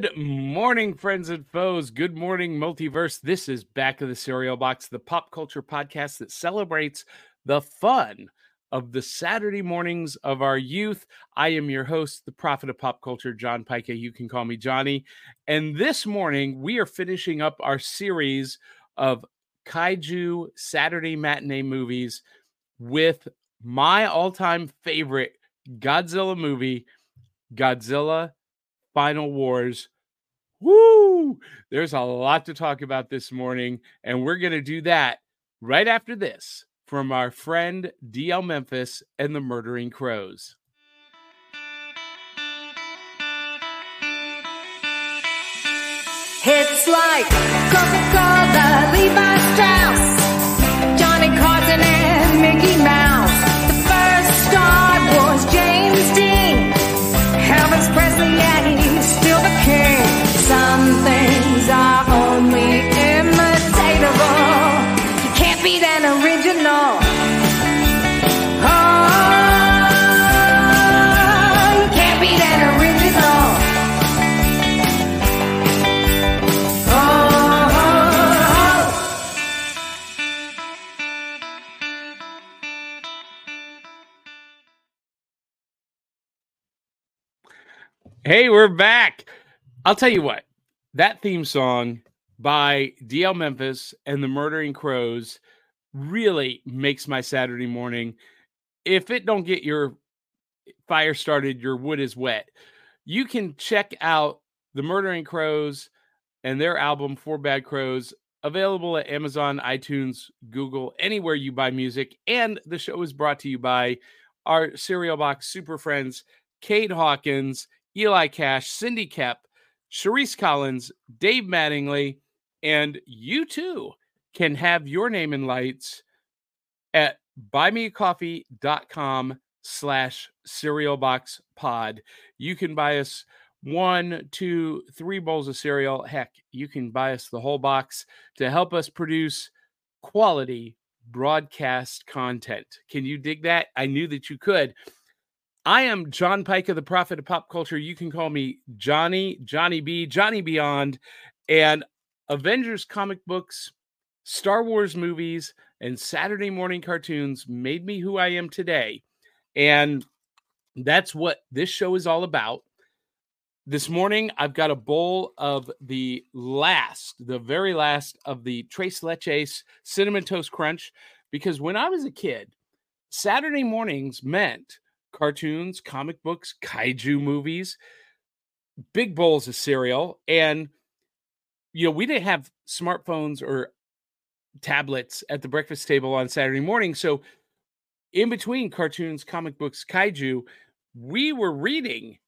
Good morning, friends and foes. Good morning, multiverse. This is Back of the Cereal Box, the pop culture podcast that celebrates the fun of the Saturday mornings of our youth. I am your host, the prophet of pop culture, John Pica. You can call me Johnny. And this morning, we are finishing up our series of kaiju Saturday matinee movies with my all time favorite Godzilla movie, Godzilla Final Wars. Woo! There's a lot to talk about this morning, and we're going to do that right after this from our friend D'Elle Memphis and the Murdering Crows. It's like Coca-Cola, Levi Strauss, Johnny Carson and Mickey Mouse. The first star was James Dean, Elvis Presley, yeah, things are only. You can't beat an original. Oh, can't beat an original. Hey, we're back. I'll tell you what, that theme song by D'Elle Memphis and the Murdering Crows really makes my Saturday morning. If it don't get your fire started, your wood is wet. You can check out the Murdering Crows and their album Four Bad Crows available at Amazon, iTunes, Google, anywhere you buy music. And the show is brought to you by our cereal box super friends, Kate Hawkins, Eli Cash, Cindy Kep, Sharice Collins, Dave Mattingly, and you too can have your name in lights at buymeacoffee.com slash cereal box pod. You can buy us one, two, three bowls of cereal. Heck, you can buy us the whole box to help us produce quality broadcast content. Can you dig that? I knew that you could. I am John Pike of the prophet of pop culture. You can call me Johnny, Johnny B, Johnny Beyond, and Avengers comic books, Star Wars movies, and Saturday morning cartoons made me who I am today. And that's what this show is all about. This morning, I've got a bowl of the last, the very last of the Tres Leches Cinnamon Toast Crunch, because when I was a kid, Saturday mornings meant cartoons, comic books, kaiju movies, big bowls of cereal. And, you know, we didn't have smartphones or tablets at the breakfast table on Saturday morning. So, in between cartoons, comic books, kaiju, we were reading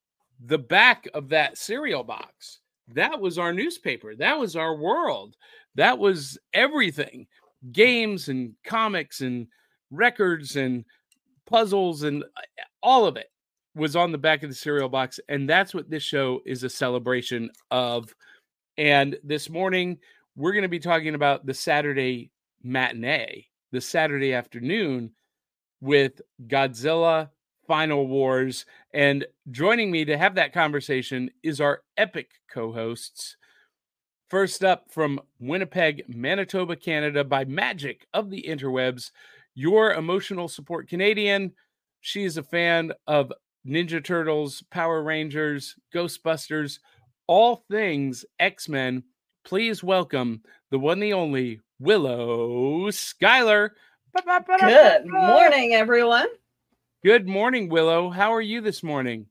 the back of that cereal box. That was our newspaper. That was our world. That was everything games and comics and records and puzzles and uh, all of it was on the back of the cereal box. And that's what this show is a celebration of. And this morning, we're going to be talking about the Saturday matinee, the Saturday afternoon with Godzilla Final Wars. And joining me to have that conversation is our epic co hosts. First up from Winnipeg, Manitoba, Canada, by magic of the interwebs, your emotional support Canadian. She is a fan of Ninja Turtles, Power Rangers, Ghostbusters, all things X Men. Please welcome the one, the only Willow Schuyler. Good morning, everyone. Good morning, Willow. How are you this morning?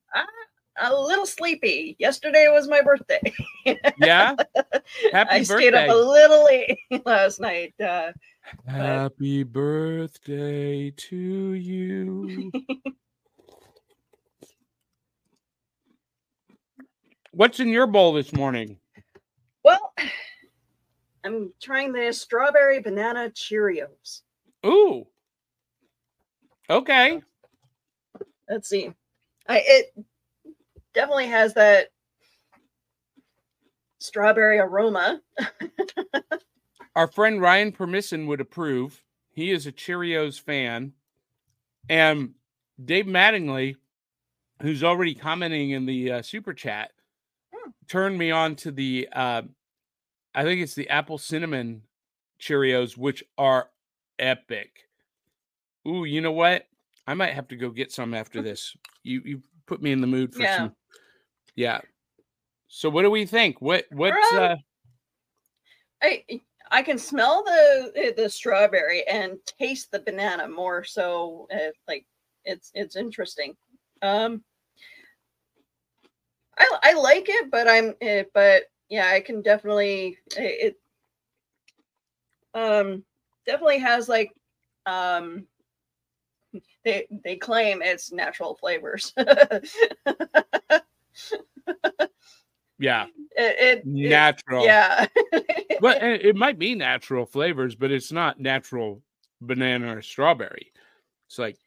A little sleepy. Yesterday was my birthday. Yeah. Happy I stayed up a little late last night. Uh, Happy birthday to you. What's in your bowl this morning? well, I'm trying the strawberry banana Cheerios. Ooh. Okay. Let's see. I it definitely has that strawberry aroma. Our friend Ryan Permisson would approve. He is a Cheerios fan. And Dave Mattingly, who's already commenting in the uh, super chat, Hmm. turned me on to the uh, I think it's the apple cinnamon Cheerios, which are epic. Ooh, you know what? I might have to go get some after this. You you put me in the mood for Yeah. some. Yeah. So what do we think? What what's Um, uh I I can smell the eh, the strawberry and taste the banana more so uh, like it's it's interesting. Um I I like it but I'm uh, but yeah, I can definitely eh, it um definitely has like um they they claim it's natural flavors. it, yeah, it, it- natural. yeah. but it might be natural flavors, but it's not natural banana or strawberry. It's like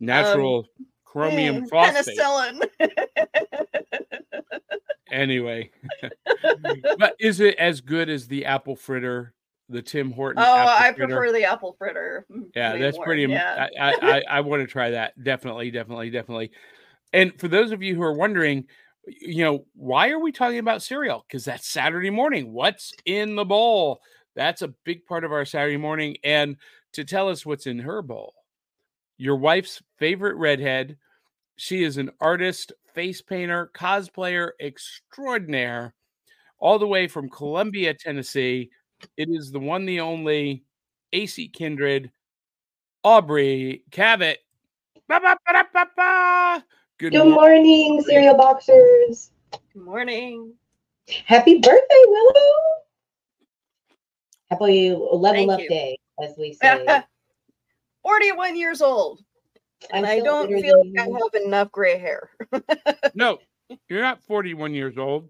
natural chromium Mm, phosphate. Penicillin. Anyway, but is it as good as the apple fritter, the Tim Horton? Oh, I fritter? prefer the apple fritter. Yeah, that's more, pretty. Yeah. I I, I, I want to try that. Definitely, definitely, definitely. And for those of you who are wondering, you know, why are we talking about cereal? Because that's Saturday morning. What's in the bowl? That's a big part of our Saturday morning. And to tell us what's in her bowl, your wife's favorite redhead. She is an artist, face painter, cosplayer extraordinaire, all the way from Columbia, Tennessee. It is the one, the only AC Kindred, Aubrey Cavett. Ba, ba, ba. Good, Good morning. morning, cereal boxers. Good morning. Happy birthday, Willow. Happy level Thank up you. day, as we say. 41 years old. And I'm I still don't feel like I have enough gray hair. No, you're not 41 years old.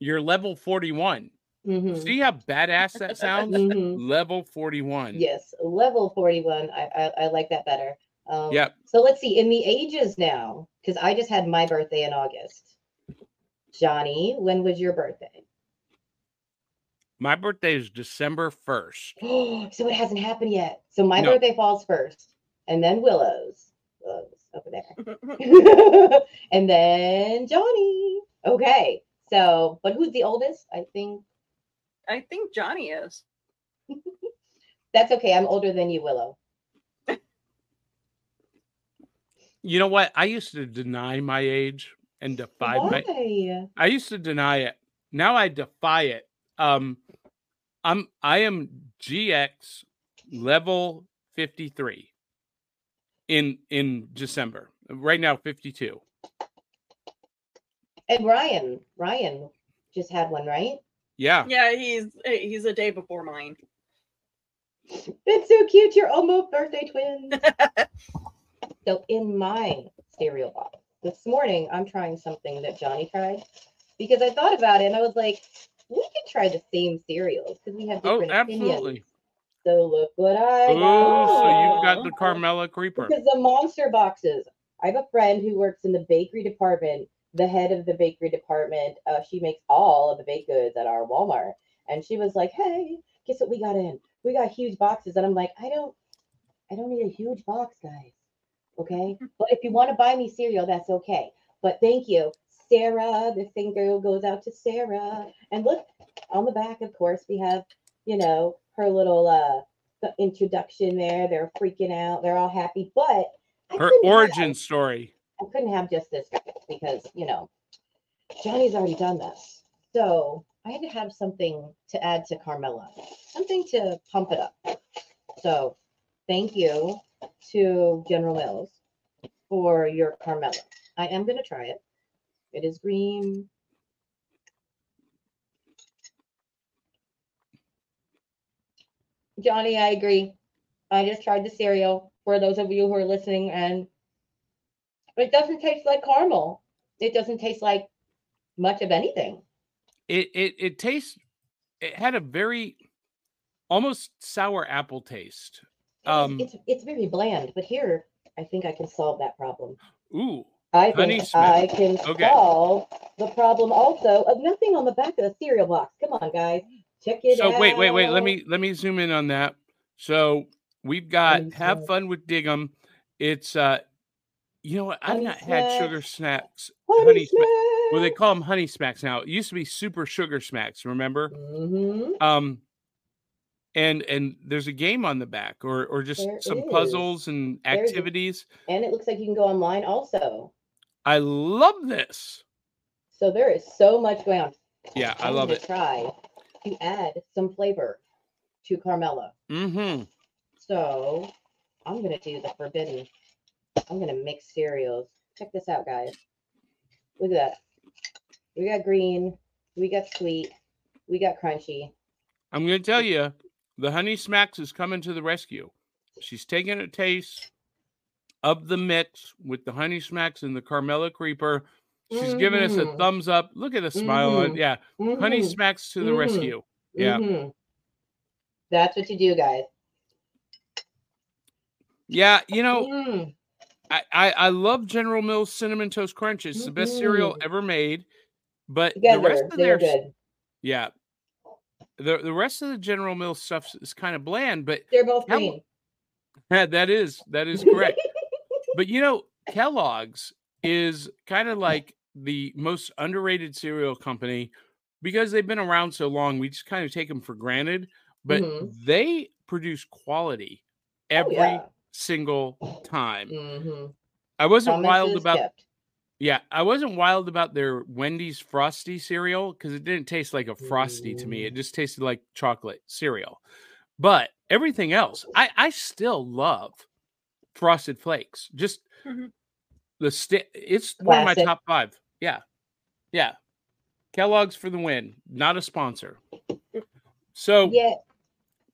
You're level 41. Mhm, See how badass that sounds? mhm. level 41. Yes, level 41. I, I, I like that better. Um, Yep. So let's see, in the ages now, because I just had my birthday in August. Johnny, when was your birthday? My birthday is December 1st. so it hasn't happened yet. So my No. birthday falls first, and then Willow's. Willow's over there. and then Johnny. Okay. So, but who's the oldest? I think I think Johnny is. that's okay. I'm older than you, Willow. You know what? I used to deny my age and defy my I used to deny it. Now I defy it. Um I'm I am GX level 53 in in December. Right now 52. And Ryan, Ryan just had one, right? Yeah. Yeah, he's he's a day before mine. It's so cute. You're almost birthday twins. so in my cereal box this morning, I'm trying something that Johnny tried because I thought about it and I was like, we could try the same cereals because we have different Oh, different absolutely. opinions. So look what I Oh, got. so you've got the Carmella Creeper. Because the monster boxes. I have a friend who works in the bakery department, the head of the bakery department. Uh, she makes all of the baked goods at our Walmart. And she was like, Hey, guess what we got in? We got huge boxes. And I'm like, I don't I don't need a huge box, guys. Okay. but if you want to buy me cereal, that's okay. But thank you. Sarah, this thing go goes out to Sarah. And look on the back, of course, we have, you know, her little uh the introduction there. They're freaking out. They're all happy. But I Her couldn't have- origin story. I couldn't have just this because, you know, Johnny's already done this. So I had to have something to add to Carmella, something to pump it up. So thank you to General Mills for your Carmella. I am going to try it. It is green. Johnny, I agree. I just tried the cereal for those of you who are listening, and it doesn't taste like caramel. It doesn't taste like much of anything. It it it tastes it had a very almost sour apple taste. Um, it's it's very bland, but here I think I can solve that problem. Ooh. I think I can Okay. solve the problem also of nothing on the back of the cereal box. Come on, guys, check it out. So wait, wait, wait. Let me let me zoom in on that. So we've got Honey have fun with Dig'em. It's uh you know what? I've Honey not had sugar snacks. Honey Honey well, they call them honey smacks now. It used to be super sugar smacks. Remember? hmm Um, and and there's a game on the back, or or just There some is. puzzles and There's a- activities. And it looks like you can go online also. I love this. So there is so much going on. Yeah, I I'm love it. Try to add some flavor to Carmella. Mm-hmm. So I'm gonna do the forbidden. I'm gonna mix cereals. Check this out, guys. Look at that. We got green. We got sweet. We got crunchy. I'm going to tell you, the Honey Smacks is coming to the rescue. She's taking a taste of the mix with the Honey Smacks and the Carmella Creeper. She's giving us a Mhm. thumbs up. Look at the smile on. Mhm. Yeah, Honey Mhm, Smacks to the Mhm. rescue. Yeah. mhm. That's what you do, guys. Yeah, you know, Mm, I, I I love General Mills cinnamon toast crunch. It's the best cereal ever made. But the rest of their good. yeah, the the rest of the General Mills stuff is kind of bland. But They're both How- green. that is that is correct. but you know, Kellogg's is kind of like the most underrated cereal company because they've been around so long. We just kind of take them for granted. But Mhm. they produce quality Oh, every yeah. single time. Mhm. I wasn't wild about kept. Yeah, I wasn't wild about their Wendy's Frosty cereal because it didn't taste like a Frosty to me. It just tasted like chocolate cereal. But everything else, I I still love Frosted Flakes. Just Mhm. the sti- it's one of my top five. Yeah, yeah. Kellogg's for the win. Not a sponsor. So Yeah.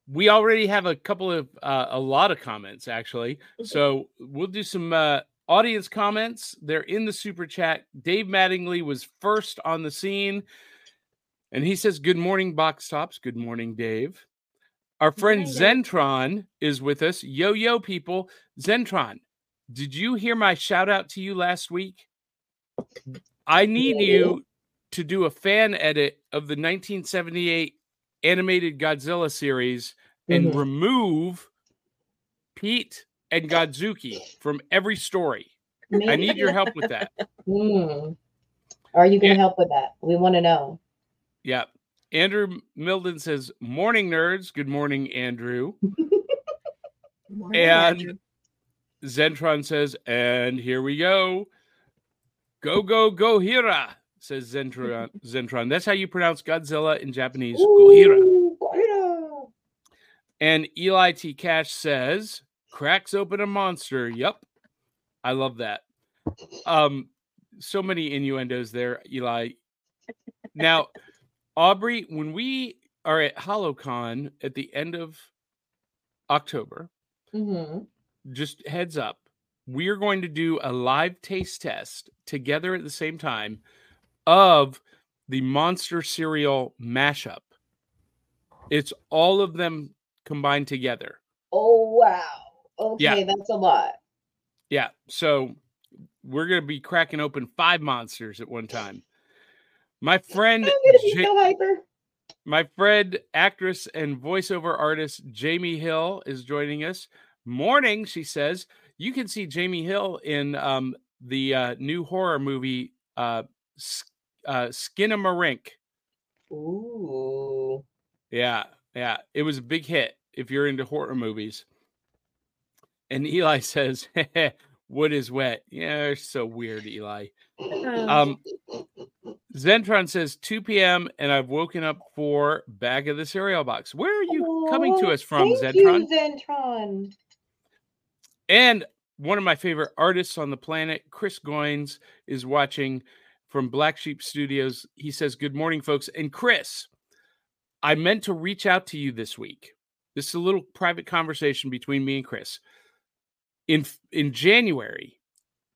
we already have a couple of uh, a lot of comments actually so we'll do some uh, audience comments they're in the super chat. Dave mattingly was first on the scene and he says good morning box tops. Good morning dave. Our friend zentron is with us. Yo yo people. Zentron did you hear my shout out to you last week? I need you to do a fan edit of the 1978 animated godzilla series and Mhm. remove Pete and Godzuki from every story. I need your help with that. Mm. Are you going to Yeah. help with that? We want to know. Yeah. Andrew Milden says, Morning, nerds. Good morning, Andrew. Morning, And Andrew. Zentron says, and here we go. Go, go, go, Hira, says Zentron. Zentron. That's how you pronounce Godzilla in Japanese. Gohira. Ooh, Gohira. And Eli T. Cash says, cracks open a monster. Yep. I love that. Um, so many innuendos there, Eli. Now, Aubrey, when we are at HoloCon at the end of October, Mhm. just heads up, we are going to do a live taste test together at the same time of the monster cereal mashup. It's all of them combined together. Oh, wow. Okay, Yeah. that's a lot. Yeah. So we're going to be cracking open five monsters at one time. My friend, I'm going to be Ja- so hyper. my friend, actress and voiceover artist Jamie Hill is joining us. Morning, she says. You can see Jamie Hill in um, the uh, new horror movie uh, uh, Skinamarink. Ooh. Yeah, yeah. It was a big hit if you're into horror movies. And Eli says, Wood is wet. Yeah, you're so weird, Eli. Um, Zentron says 2 p.m. and I've woken up for bag of the cereal box. Where are you coming to us from, Zentron? You, Zentron. And one of my favorite artists on the planet, Chris Goins, is watching from Black Sheep Studios. He says, Good morning, folks. And Chris, I meant to reach out to you this week. This is a little private conversation between me and Chris. In in January,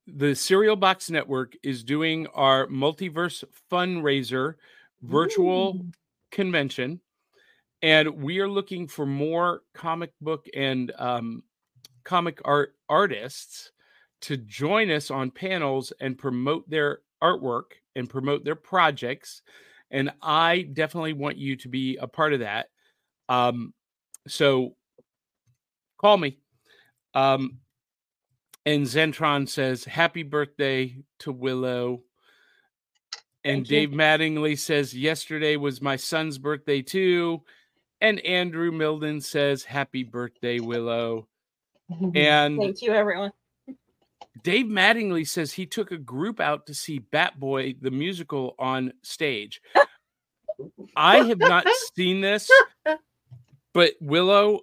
the Cereal Box Network is doing our multiverse fundraiser virtual Ooh. convention, and we are looking for more comic book and um, comic art artists to join us on panels and promote their artwork and promote their projects. And I definitely want you to be a part of that. Um, so call me. Um, and Zentron says, Happy birthday to Willow. And Thank you. Dave Mattingly says, Yesterday was my son's birthday too. And Andrew Milden says, Happy birthday, Willow. And Thank you, everyone. Dave Mattingly says he took a group out to see Bat Boy the musical on stage. I have not seen this, but Willow,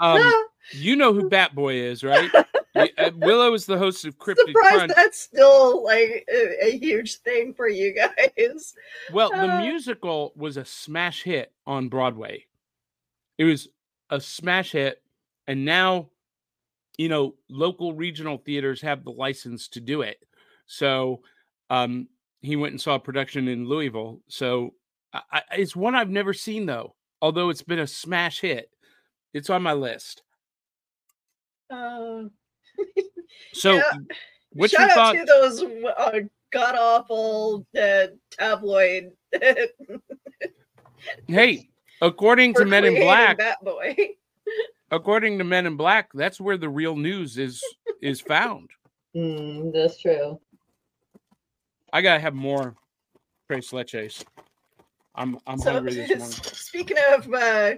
um, you know who Bat Boy is, right? Uh, Willow is the host of Cryptid Surprised Crunch. that's still like a, a huge thing for you guys. Well, the Uh. musical was a smash hit on Broadway. It was a smash hit, and now, you know, local regional theaters have the license to do it. So, um, he went and saw a production in Louisville. So, I, I, it's one I've never seen though. Although it's been a smash hit, it's on my list. Uh, So, Yeah. what's shout your out thought? to those uh, god awful uh, tabloid Hey, according to Men in Black, Bat Boy. according to Men in Black, that's where the real news is is found. Mm, that's true. I gotta have more tres leches. I'm I'm so, hungry this morning. speaking of uh,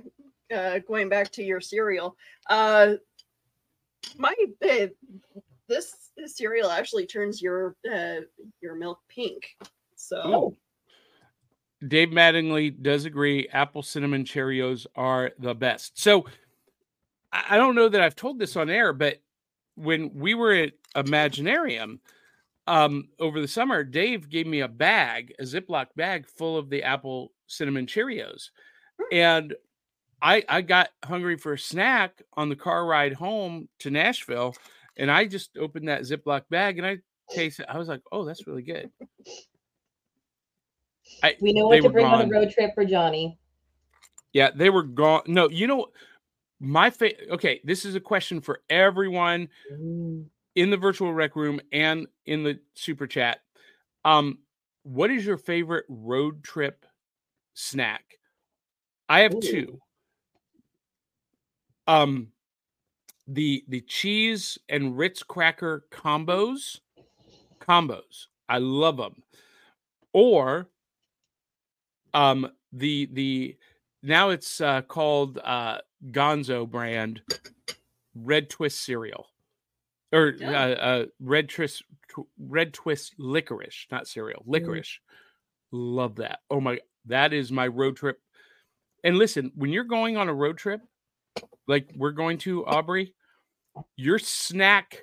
uh, going back to your cereal, uh, my uh, this cereal actually turns your uh, your milk pink. So. Dave Mattingly does agree. Apple cinnamon Cheerios are the best. So I I don't know that I've told this on air, but when we were at Imaginarium um, over the summer, Dave gave me a bag, a Ziploc bag full of the Apple cinnamon Cheerios, and I I got hungry for a snack on the car ride home to Nashville, and I just opened that Ziploc bag and I tasted. I was like, oh, that's really good. I, We know what to bring on gone. the road trip for Johnny. Yeah, they were gone. No, you know, my fa- okay, this is a question for everyone Mm. in the virtual rec room and in the super chat. Um, what is your favorite road trip snack? I have Ooh. two. Um, the the cheese and Ritz cracker combos, combos. I love them. Or, um, the the now it's uh, called uh, Gonzo brand Red Twist cereal, or Yeah. uh, uh, Red Twist tw- Red Twist licorice, not cereal, licorice. Love that. Oh my, that is my road trip. And listen, when you're going on a road trip, like we're going to Aubrey, your snack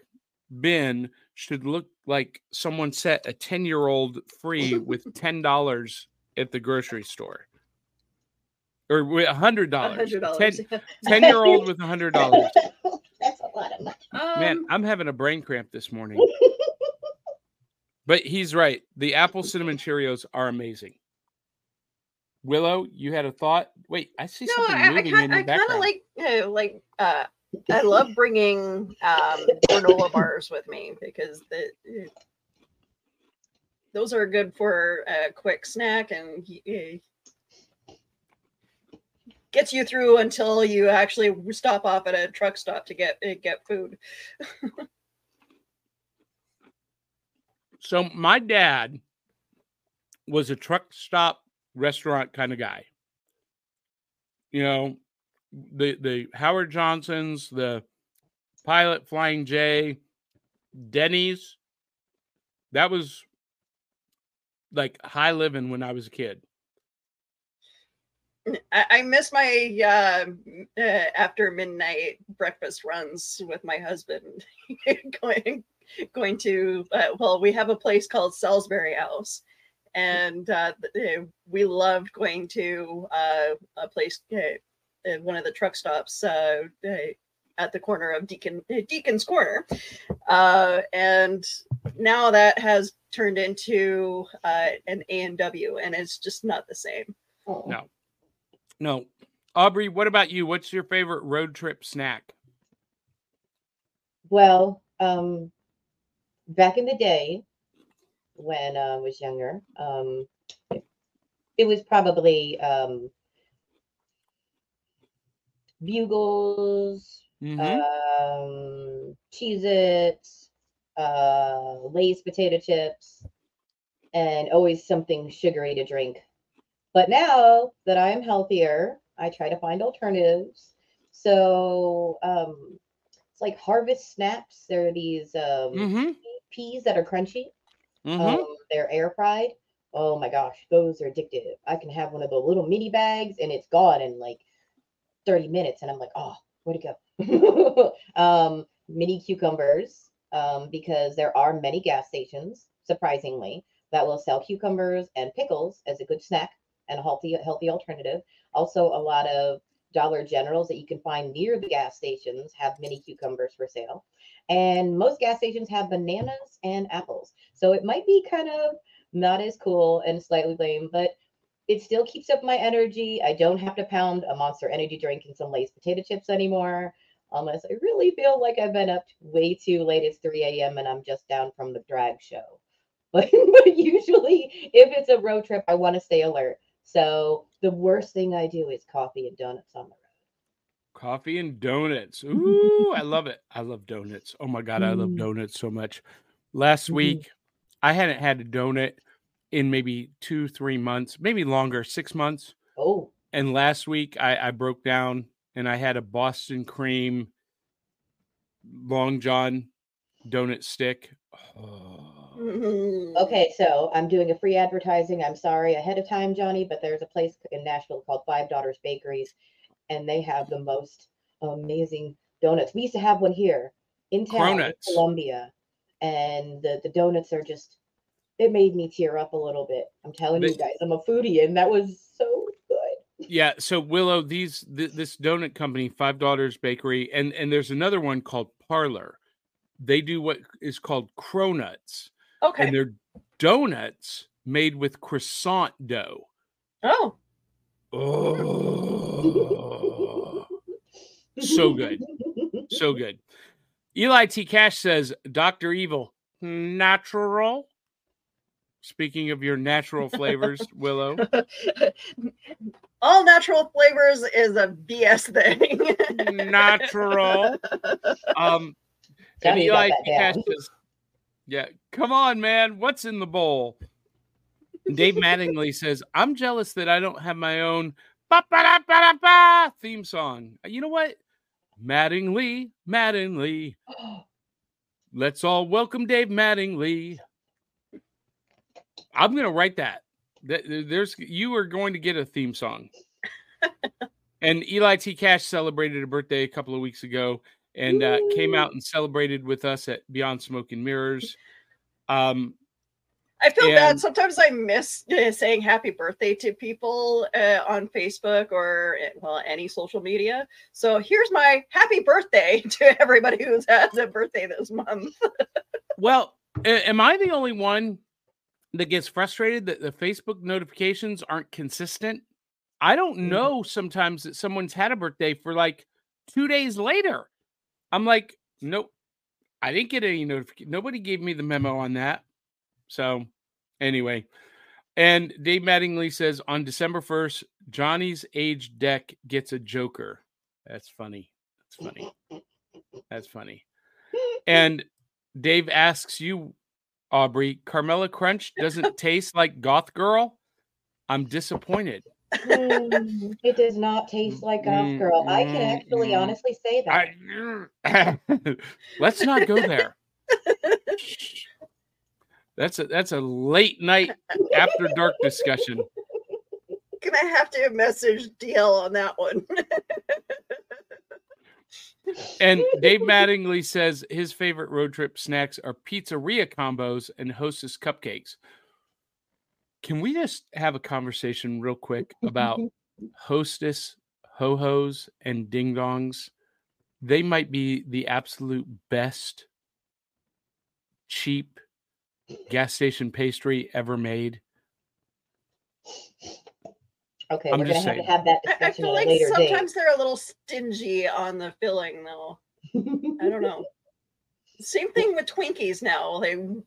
bin should look like someone set a 10 year old free with $10 at the grocery store or with $100. a hundred 10, dollars. 10 year old with $100. That's a lot of money. Man, Um, I'm having a brain cramp this morning. But he's right. The apple cinnamon Cheerios are amazing. Willow, you had a thought? Wait, I see no, something I, I moving kind in the I kind of background. like like uh, I love bringing um, granola bars with me because the those are good for a quick snack and gets you through until you actually stop off at a truck stop to get uh, get food. So my dad was a truck stop restaurant kind of guy. You know, the the Howard Johnsons, the Pilot Flying J, Denny's. That was like high living when I was a kid. I, miss my uh, uh, after midnight breakfast runs with my husband. going, going to uh, well, we have a place called Salisbury House, and uh, we loved going to uh, a place, uh, one of the truck stops uh, at the corner of Deacon uh, Deacon's Corner, uh, and now that has turned into uh, an A and W, and it's just not the same. Oh. No. No. Aubrey, what about you? What's your favorite road trip snack? Well, um, back in the day when uh, I was younger, um, it, it was probably um, bugles, Mhm. um, Cheez Its, uh, Lay's potato chips, and always something sugary to drink. But now that I'm healthier, I try to find alternatives. So um, it's like Harvest Snaps. There are these um, Mm-hmm. peas that are crunchy. Mm-hmm. Um, they're air fried. Oh my gosh, those are addictive. I can have one of the little mini bags and it's gone in like 30 minutes. And I'm like, oh, where'd it go? um, mini cucumbers, um, because there are many gas stations, surprisingly, that will sell cucumbers and pickles as a good snack and a healthy, healthy alternative. Also, a lot of Dollar Generals that you can find near the gas stations have mini cucumbers for sale. And most gas stations have bananas and apples. So it might be kind of not as cool and slightly lame, but it still keeps up my energy. I don't have to pound a monster energy drink and some Lay's potato chips anymore. Unless I really feel like I've been up way too late. It's 3 a.m. and I'm just down from the drag show. But, but usually, if it's a road trip, I want to stay alert. So the worst thing I do is coffee and donuts on the road. Coffee and donuts. Ooh, I love it. I love donuts. Oh my god, I love Mm. donuts so much. Last Mhm. week, I hadn't had a donut in maybe two, three months, maybe longer, six months. Oh, And last week, I, I broke down and I had a Boston cream Long John donut stick. Oh. Mhm. okay. So I'm doing a free advertising. I'm sorry ahead of time, Johnny, but there's a place in Nashville called Five Daughters Bakeries, and they have the most amazing donuts. We used to have one here in town, in Columbia, and the, the donuts are just, it made me tear up a little bit. I'm telling you guys, I'm a foodie, and that was so good. Yeah, so Willow, these th- this donut company, Five Daughters Bakery, and and there's another one called Parlor. They do what is called cronuts, Okay. and they're donuts made with croissant dough. oh. Oh, so good, so good. Eli T. Cash says, "Doctor Evil, natural." Speaking of your natural flavors, Willow, All natural flavors is a BS thing. natural. Um, and Eli T. Cash says, "Yeah, come on, man, what's in the bowl?" Dave Mattingly says, "I'm jealous that I don't have my own theme song." You know what? Mattingly, Mattingly, let's all welcome Dave Mattingly. I'm gonna write that. Th- th- There's you are going to get a theme song. and Eli T. Cash celebrated a birthday a couple of weeks ago and uh, came out and celebrated with us at Beyond Smoke and Mirrors. Um, I feel bad. Sometimes I miss uh, saying happy birthday to people uh, on Facebook or uh, well any social media. So here's my happy birthday to everybody who's had a birthday this month. well, am I the only one that gets frustrated that the Facebook notifications aren't consistent? I don't Mhm. know sometimes that someone's had a birthday for like two days later. I'm like, nope, I didn't get any notification. Nobody gave me the memo on that. So, anyway, and Dave Mattingly says on December 1st, Johnny's age deck gets a Joker. That's funny. That's funny. That's funny. And Dave asks you, Aubrey, Carmella Crunch doesn't taste like Goth Girl. I'm disappointed. Mm, it does not taste like Goth Mm, Girl. I can mm, actually honestly say that. I, let's not go there. That's a that's a late night after dark discussion. Gonna have to message D'Elle on that one. And Dave Mattingly says his favorite road trip snacks are pizzeria combos and hostess cupcakes. Can we just have a conversation real quick about hostess, ho hos, and ding dongs? They might be the absolute best cheap gas station pastry ever made. Okay, I'm we're gonna just have to saying. have that I, I feel like later sometimes they're a little stingy on the filling, though. I don't know. Same thing with Twinkies now. Like, when,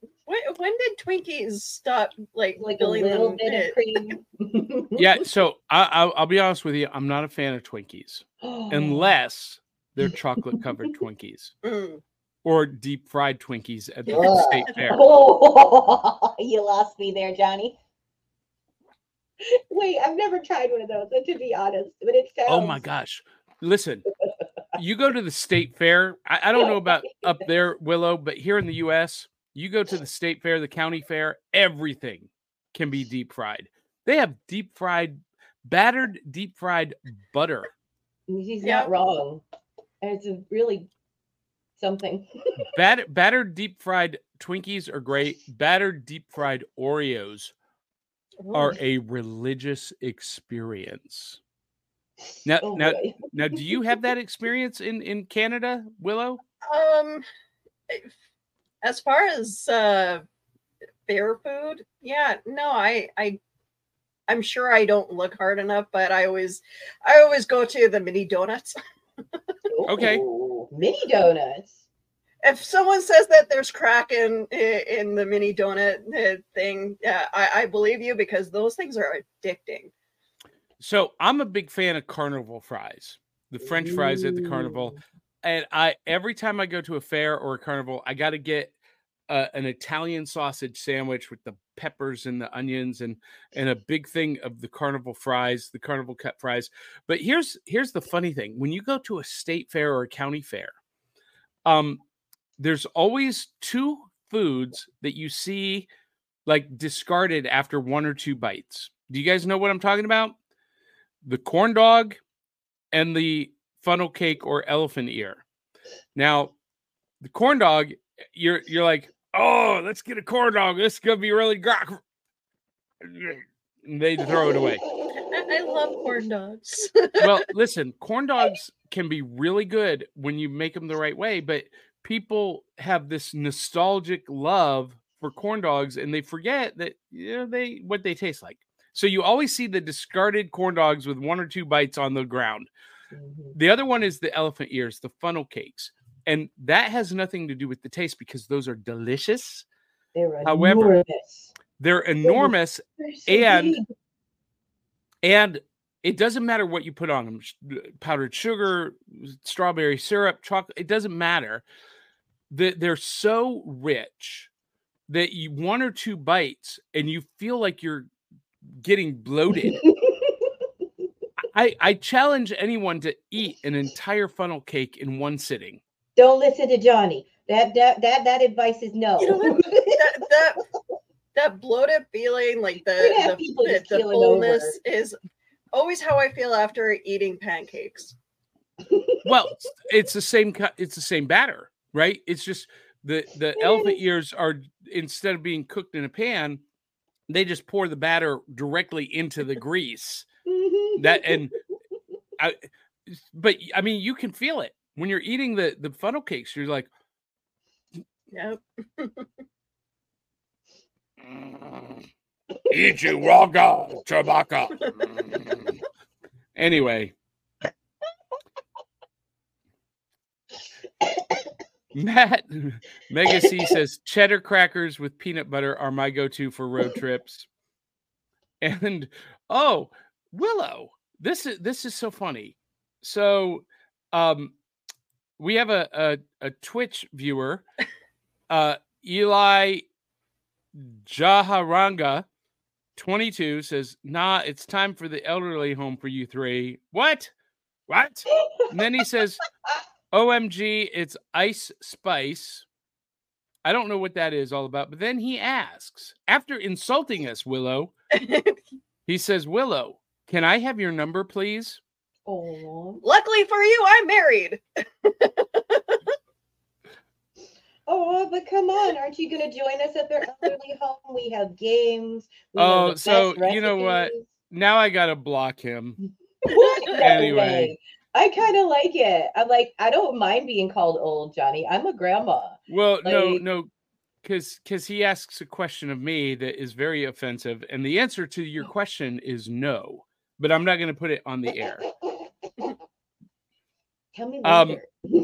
when did Twinkies stop like, like a little bit in? of cream. Yeah, so I, I'll, I'll be honest with you. I'm not a fan of Twinkies unless they're chocolate covered Twinkies. Mm. Or deep fried Twinkies at the Ugh. state fair. Oh, you lost me there, Johnny. Wait, I've never tried one of those, uh, to be honest, but it sounds. Oh my gosh. Listen, you go to the state fair. I, I don't know about up there, Willow, but here in the US, you go to the state fair, the county fair, everything can be deep fried. They have deep fried, battered deep fried butter. He's Yeah. not wrong. And It's a really something. Bat- battered deep fried Twinkies are great. Battered deep fried Oreos are a religious experience. Now, Oh, now, boy. now, do you have that experience in in Canada, Willow? Um, as far as uh, fair food, yeah, no, I, I, I'm sure I don't look hard enough, but I always, I always go to the mini donuts. Okay. Ooh, Mini donuts. If someone says that there's crack in in the mini donut uh, thing, yeah, I, I believe you because those things are addicting. So I'm a big fan of carnival fries, the French fries at the carnival. And I every time I go to a fair or a carnival, I got to get uh, an Italian sausage sandwich with the peppers and the onions and and a big thing of the carnival fries, the carnival cut fries. But here's here's the funny thing: when you go to a state fair or a county fair, um, there's always two foods that you see like discarded after one or two bites. Do you guys know what I'm talking about? The corn dog and the funnel cake or elephant ear. Now, the corn dog, you're you're like, oh, let's get a corn dog. This is gonna be really great. And they throw it away. I, love corn dogs. Well, listen, corn dogs can be really good when you make them the right way, but people have this nostalgic love for corn dogs and they forget that you know they what they taste like. So you always see the discarded corn dogs with one or two bites on the ground. Mhm. The other one is the elephant ears, the funnel cakes. And that has nothing to do with the taste because those are delicious. They're However, enormous. They're enormous They're so and- big. and it doesn't matter what you put on them uh, powdered sugar, strawberry syrup, chocolate, it doesn't matter. The- They're so rich that you one or two bites and you feel like you're getting bloated. I, I challenge anyone to eat an entire funnel cake in one sitting. Don't listen to Johnny. That that that that advice is no. You know that that that bloated feeling, like the the, people the, the fullness, over. is always how I feel after eating pancakes. Well, it's- it's the same ki- it's the same batter, right? It's just the the elephant ears are instead of being cooked in a pan, they just pour the batter directly into the grease. Mm-hmm. That and I but I mean you can feel it when you're eating the the funnel cakes. You're like, Yep. eat you raw raga Chewbacca. anyway. Matt Mega C says cheddar crackers with peanut butter are my go-to for road trips. And oh, Willow, this is this is so funny. So um we have a a, a Twitch viewer, uh Eli Jaharanga 22 says, nah, it's time for the elderly home for you three. What? What? And then he says, OMG, it's Ice Spice. I don't know what that is all about. But then he asks, after insulting us, Willow, he says, Willow, can I have your number, please? Oh, Luckily for you, I'm married. oh, but come on! Aren't you going to join us at their elderly home? We have games. we Oh, the so, you know what? Now I got to block him. What? Anyway. I kind of like it. I'm like, I don't mind being called old, Johnny. I'm a grandma. Well, no, no, because because he asks a question of me that is very offensive, and the answer to your question is no. But I'm not going to put it on the air. Tell me Um.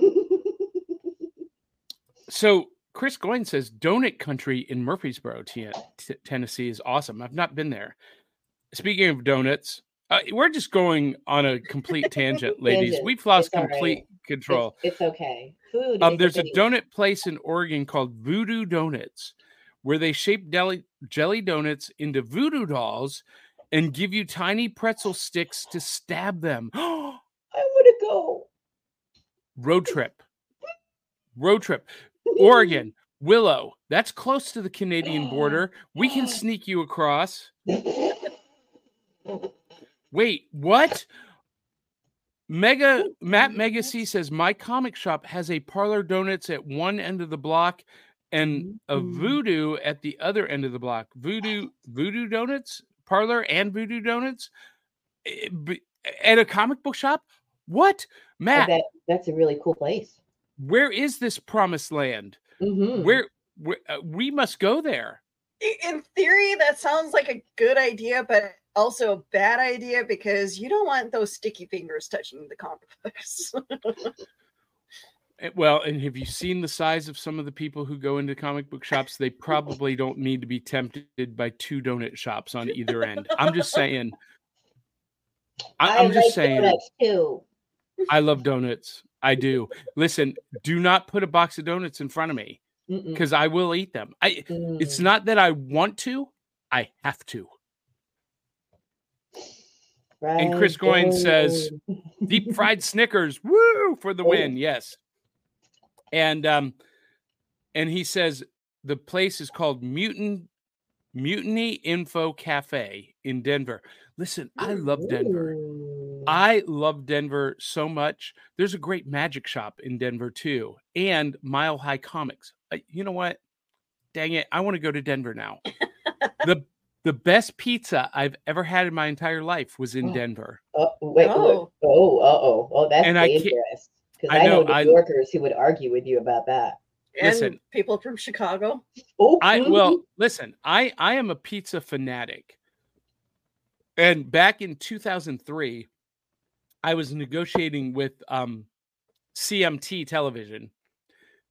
So Chris Goyne says Donut Country in Murfreesboro, T- T- Tennessee is awesome. I've not been there. Speaking of donuts, Uh, we're just going on a complete tangent, ladies. Tangent. We've lost It's all right. complete control. It's, it's okay. Food. Um, there's a thing. donut place in Oregon called Voodoo Donuts, where they shape deli- jelly donuts into voodoo dolls and give you tiny pretzel sticks to stab them. I want to go. Road trip. Road trip. Oregon, Willow. That's close to the Canadian border. We can sneak you across. Wait, what? Mega Matt Mega C says my comic shop has a parlor donuts at one end of the block and a Mhm. voodoo at the other end of the block. Voodoo voodoo donuts, parlor and voodoo donuts Eh, at a comic book shop. What, I Matt? bet that's a really cool place. Where is this promised land? Mhm. Where, where uh, we must go there? In theory, that sounds like a good idea, but also a bad idea because you don't want those sticky fingers touching the comic books. Eh, Well, and have you seen the size of some of the people who go into comic book shops? They probably don't need to be tempted by two donut shops on either end. I'm just saying. I, I'm just like saying. donuts too. I love donuts. I do. Listen, do not put a box of donuts in front of me because I will eat them. I. It's Mm. not that I want to. I have to. and Chris Goins says, deep fried Snickers, woo for the Oh. win. Yes. And um and he says the place is called Mutant Mutiny Info Cafe in Denver. Listen, I love Denver. Ooh. I love Denver so much. There's a great magic shop in Denver too, and Mile High Comics. Uh, You know what? Dang it, I want to go to Denver now. the The best pizza I've ever had in my entire life was in Oh. Denver. Oh, wait, Oh. oh, oh, uh oh, oh, that's And dangerous. Because I I, know, know, I- New Yorkers who would argue with you about that. And Listen. people from Chicago. Oh, I mhm. well, listen, I I am a pizza fanatic. And back in 2003, I was negotiating with um CMT television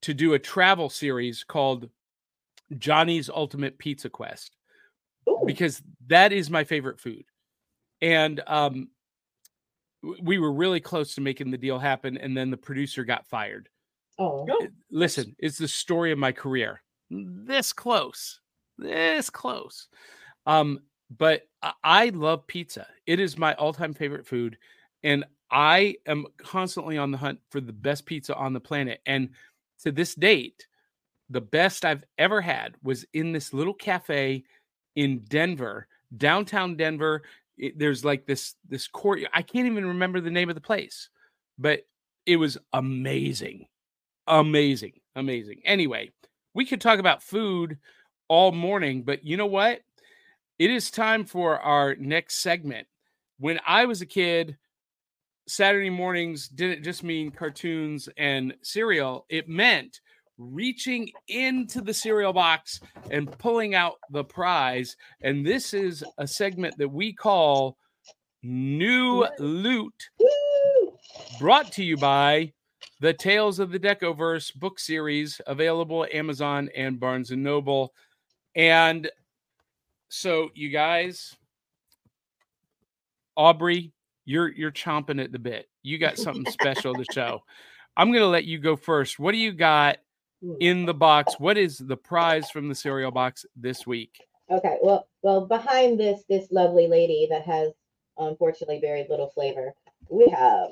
to do a travel series called Johnny's Ultimate Pizza Quest Ooh, because that is my favorite food. And um we were really close to making the deal happen and then the producer got fired. oh, Oh, listen, it's the story of my career. This close, this close. Um, but I, I love pizza. It is my all-time favorite food, and I am constantly on the hunt for the best pizza on the planet. And to this date, the best I've ever had was in this little cafe in Denver, downtown Denver. It- there's like this this court. I can't even remember the name of the place, but it was amazing amazing amazing anyway we could talk about food all morning but you know what it is time for our next segment when i was a kid saturday mornings didn't just mean cartoons and cereal it meant reaching into the cereal box and pulling out the prize. And this is a segment that we call new loot. Brought to you by the Tales of the Decoverse book series available at Amazon and Barnes and Noble. And so you guys Aubrey, you're you're chomping at the bit. You got something special to show. I'm going to let you go first. What do you got hmm. in the box? What is the prize from the cereal box this week? Okay, well, well, behind this this lovely lady that has unfortunately very little flavor, we have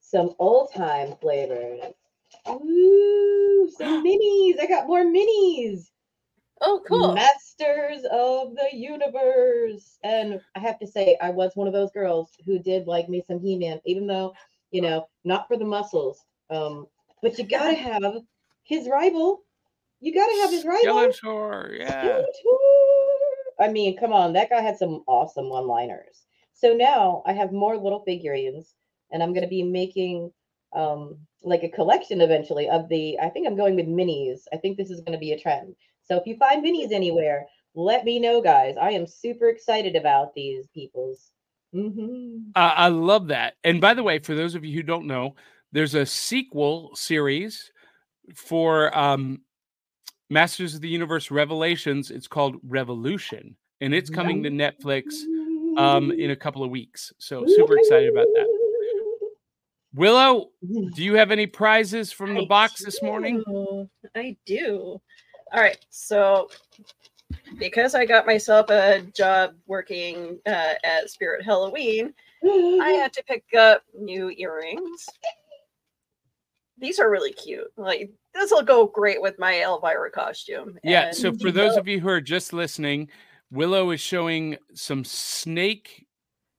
some old time flavors. Ooh, some minis! I got more minis. Oh, cool. Masters of the Universe. And I have to say, I was one of those girls who did like me some He-Man, even though, you know, not for the muscles. Um, but you gotta have his rival. You gotta have his rival. Skeletor, yeah. Skeletor. I mean, come on, that guy had some awesome one-liners. So now I have more little figurines, and I'm gonna be making um like a collection eventually of the. I think I'm going with minis. I think this is gonna be a trend. So if you find minis anywhere, let me know, guys. I am super excited about these peoples. Mm-hmm. I I love that. And by the way, for those of you who don't know, there's a sequel series for um, Masters of the Universe Revelations. It's called Revolution, and it's coming to Netflix um, in a couple of weeks. So super excited about that. Willow, do you have any prizes from the I box this morning? I do. All right. So, because I got myself a job working uh, at Spirit Halloween, I had to pick up new earrings. These are really cute. Like this will go great with my Elvira costume. Yeah. So And for those of you who are just listening, Willow is showing some snake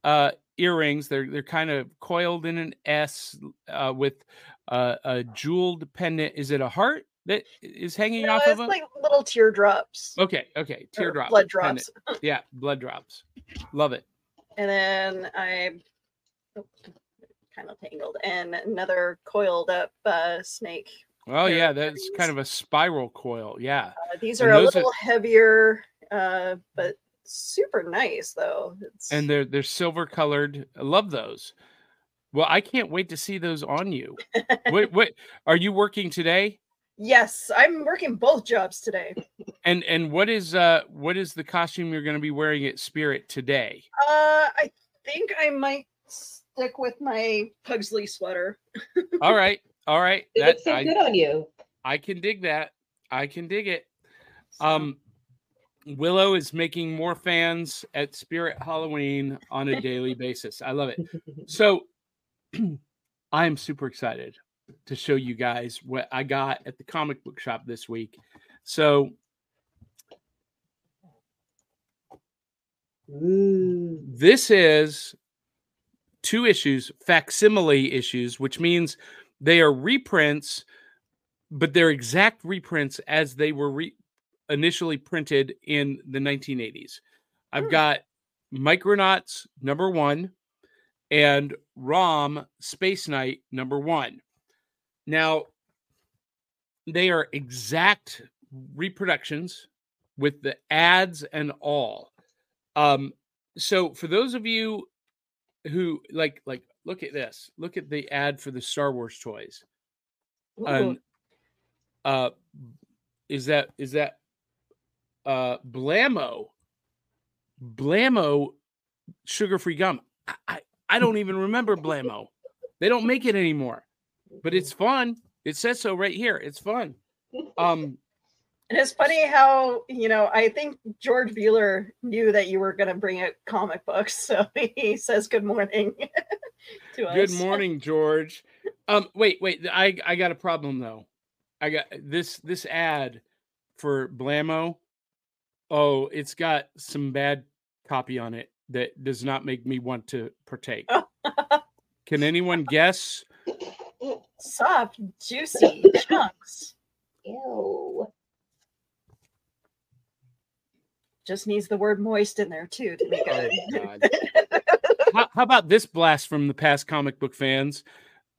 uh, earrings. They're they're kind of coiled in an S uh, with uh, a jeweled pendant. Is it a heart that is hanging No, off it's of them? like little teardrops. okay. Okay. teardrops, blood drops. Yeah. Blood drops. Love it. And then I kind of tangled and another coiled up uh, snake. Oh yeah, that's kind of a spiral coil. Yeah. Uh, these And are a those are- little heavier, uh, but super nice though. It's, and they're they're silver colored. I love those. Well, I can't wait to see those on you. what what are you working today? Yes, I'm working both jobs today. And and what is uh what is the costume you're going to be wearing at Spirit today? Uh, I think I might stick with my Pugsley sweater. All right, all right. It That looks so I, good on you. I can dig that. I can dig it. Um, Willow is making more fans at Spirit Halloween on a daily basis. I love it. So I am super excited to show you guys what I got at the comic book shop this week. So Ooh. this is two issues, facsimile issues, which means they are reprints, but they're exact reprints as they were re- initially printed in the 1980s. I've Hmm. got Micronauts number one and ROM Space Knight number one. Now, they are exact reproductions with the ads and all. Um, so for those of you who like like look at this, look at the ad for the Star Wars toys. And uh is that is that uh Blammo Blammo sugar-free gum. I, I, I don't even remember Blammo. They don't make it anymore. But it's fun. It says so right here. It's fun. Um and it's funny how you know I think George Bueller knew that you were going to bring out comic books, so he says good morning to us. Good morning, George. Um, wait, wait. I I got a problem though. I got this this ad for Blammo. Oh, it's got some bad copy on it that does not make me want to partake. Can anyone guess? Soft, juicy chunks. Ew. Just needs the word moist in there too to make Oh, it. God. how, how about this blast from the past comic book fans?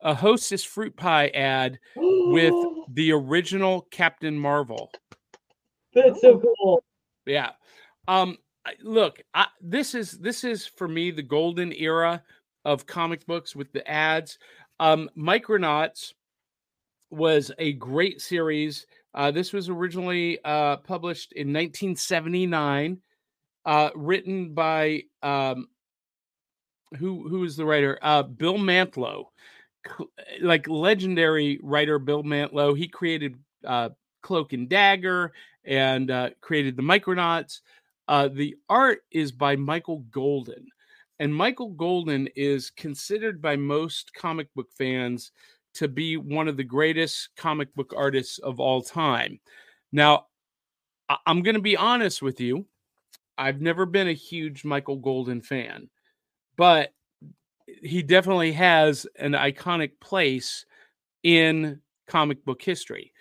A Hostess fruit pie ad with the original Captain Marvel. That's so cool. Yeah. Um look, I, this is this is for me the golden era of comic books with the ads. Um Micronauts was a great series. Uh, this was originally uh, published in 1979, uh, written by um, who who is the writer? Uh, Bill Mantlo, like legendary writer Bill Mantlo. He created uh, Cloak and Dagger and uh, created the Micronauts. The art is by Michael Golden, and Michael Golden is considered by most comic book fans to be one of the greatest comic book artists of all time. Now, I'm going to be honest with you. I've never been a huge Michael Golden fan, but he definitely has an iconic place in comic book history.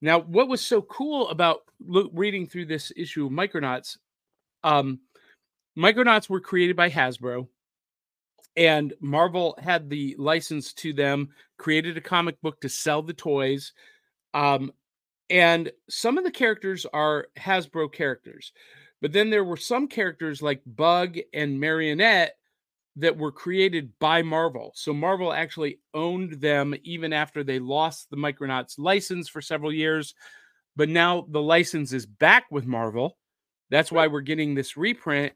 Now, what was so cool about reading through this issue of Micronauts? Um, Micronauts were created by Hasbro, and Marvel had the license to them, created a comic book to sell the toys. Um, and some of the characters are Hasbro characters, but then there were some characters like Bug and Marionette that were created by Marvel. So Marvel actually owned them even after they lost the Micronauts license for several years. But now the license is back with Marvel. That's why we're getting this reprint.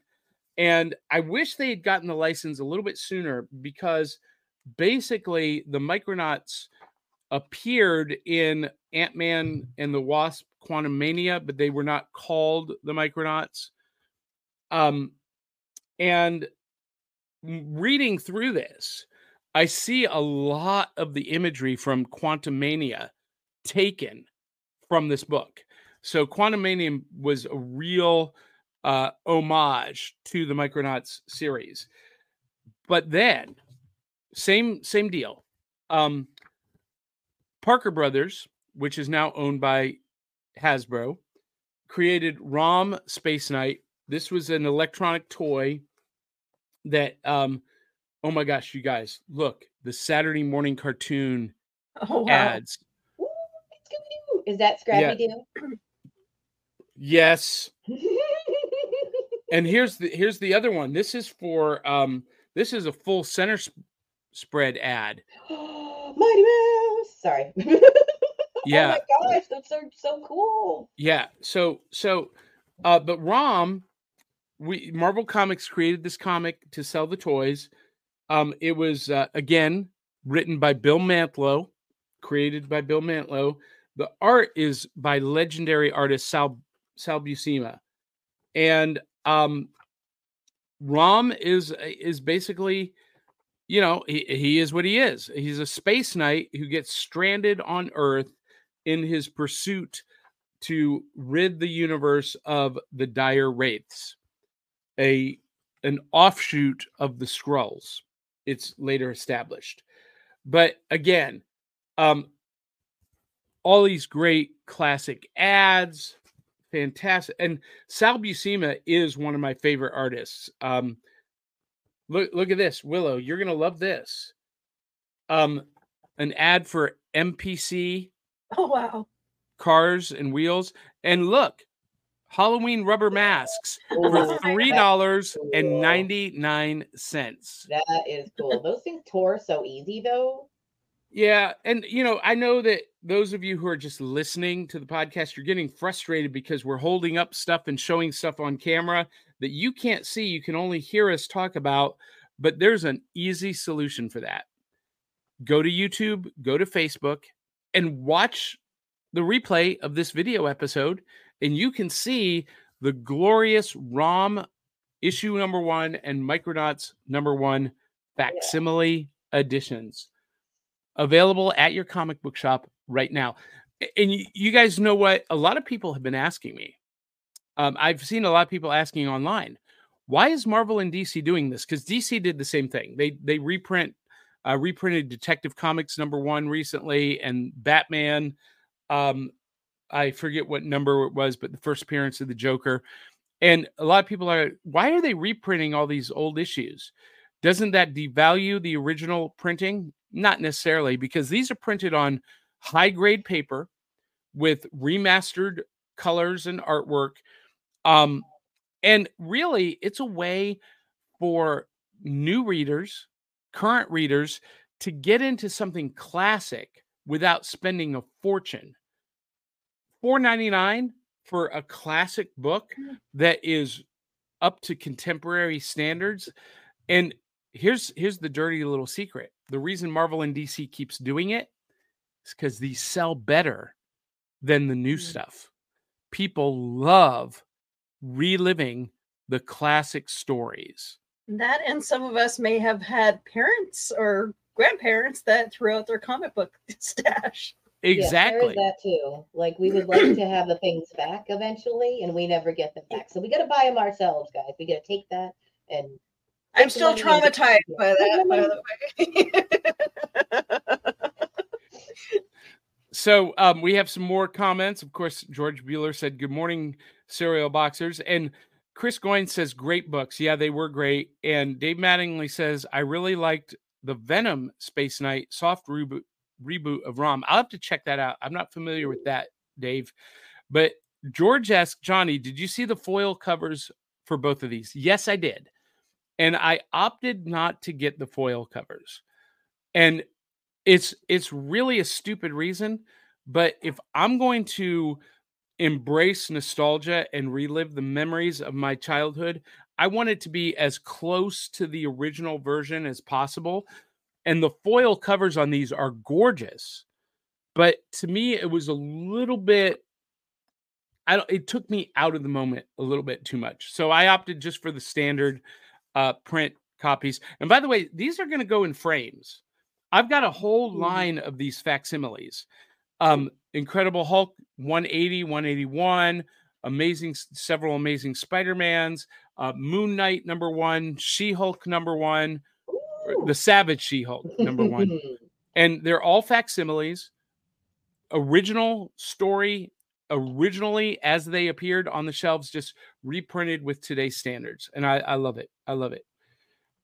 And I wish they had gotten the license a little bit sooner because basically the Micronauts appeared in Ant Man and the Wasp Quantum Mania, but they were not called the Micronauts. Um, and reading through this, I see a lot of the imagery from Quantum Mania taken from this book. So Quantum Mania was a real uh, homage to the Micronauts series. But then, same same deal. Um, Parker Brothers, which is now owned by Hasbro, created ROM Space Knight. This was an electronic toy that um oh my gosh, you guys, look, the Saturday morning cartoon Oh wow. ads. Ooh. Is that Scrappy Doo? Yes. And here's the here's the other one. This is for um this is a full center s- spread ad. Mighty Mouse. Sorry. Yeah. Oh my gosh, that's so so cool. Yeah. So so uh but ROM we Marvel Comics created this comic to sell the toys. Um it was uh, again written by Bill Mantlo, created by Bill Mantlo. The art is by legendary artist Sal Sal Buscema. And um Rom is is basically you know, he, he is what he is. He's a space knight who gets stranded on Earth in his pursuit to rid the universe of the dire wraiths, a an offshoot of the Skrulls. It's later established, but again, um, all these great classic ads, fantastic. And Sal Buscema is one of my favorite artists. Um, look, look at this, Willow. You're gonna love this. Um, an ad for MPC Oh wow. cars and wheels. And look, Halloween rubber masks Ooh, for three dollars and ninety nine cents. That is cool. Those things tore so easy though. Yeah, and you know, I know that those of you who are just listening to the podcast, you're getting frustrated because we're holding up stuff and showing stuff on camera that you can't see. You can only hear us talk about, but there's an easy solution for that. Go to YouTube, go to Facebook, and watch the replay of this video episode, and you can see the glorious ROM issue number one and Micronauts number one facsimile editions available at your comic book shop right now. And you, guys know what? A lot of people have been asking me. Um, I've seen a lot of people asking online, why is Marvel and DC doing this? Because DC did the same thing. They they reprint uh, reprinted Detective Comics number one recently and Batman. Um, I forget what number it was, but the first appearance of the Joker. And a lot of people are, why are they reprinting all these old issues? Doesn't that devalue the original printing? Not necessarily, because these are printed on high grade paper with remastered colors and artwork. Um, and really, it's a way for new readers, current readers, to get into something classic without spending a fortune. Four ninety nine for a classic book that is up to contemporary standards. And here's here's the dirty little secret. The reason Marvel and DC keeps doing it is because these sell better than the new Mm. stuff. People love reliving the classic stories. That and some of us may have had parents or grandparents that threw out their comic book stash. Exactly. there is that too. Like we would like to have the things back eventually, and we never get them back. So we got to buy them ourselves, guys. We got to take that and I'm still traumatized by that, by the way. So um, we have some more comments. Of course, George Bueller said, "Good morning, cereal boxers." And Chris Goins says, "Great books. Yeah, they were great." And Dave Mattingly says, "I really liked the Venom Space Knight soft reboot reboot of ROM. I'll have to check that out. I'm not familiar with that, Dave." But George asked Johnny, "Did you see the foil covers for both of these?" Yes, I did, and I opted not to get the foil covers. And it's it's really a stupid reason but if i'm going to embrace nostalgia and relive the memories of my childhood I want it to be as close to the original version as possible. And the foil covers on these are gorgeous. But to me, it was a little bit I don't it took me out of the moment a little bit too much. So I opted just for the standard uh print copies. And by the way, these are going to go in frames. I've got a whole Mhm. line of these facsimiles. Um Incredible Hulk 180, 181, amazing several amazing Spider-Mans, uh Moon Knight number 1, She-Hulk number 1, Ooh. the Savage She-Hulk number 1 and they're all facsimiles original story originally as they appeared on the shelves just reprinted with today's standards and i i love it i love it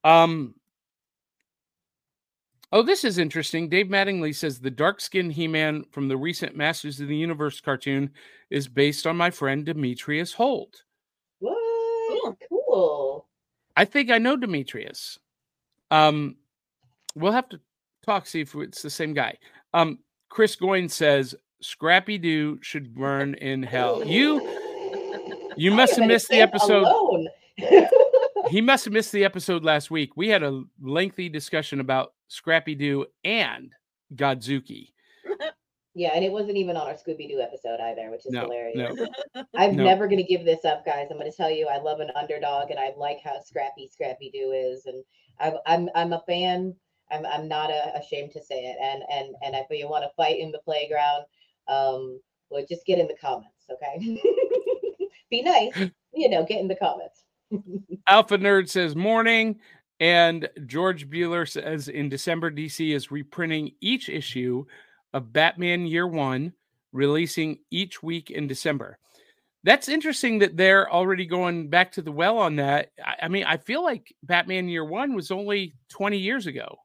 um oh this is interesting dave mattingly says the dark skinned he-man from the recent masters of the universe cartoon is based on my friend demetrius holt what? Cool. Cool. i think i know demetrius um we'll have to talk see if it's the same guy um chris goins says scrappy doo should burn in hell you you must have missed the episode he must have missed the episode last week we had a lengthy discussion about scrappy doo and godzuki yeah, and it wasn't even on our Scooby Doo episode either, which is No, hilarious. no. I'm no. never gonna give this up, guys. I'm gonna tell you, I love an underdog, and I like how scrappy Scrappy Doo is, and I, I'm I'm a fan. I'm I'm not uh ashamed to say it. And and and if you want to fight in the playground, um, well, just get in the comments, okay? Be nice, you know, get in the comments. alpha nerd says morning and george bueller says in december dc is reprinting each issue of batman year one releasing each week in december that's interesting that they're already going back to the well on that i, I mean i feel like batman year one was only 20 years ago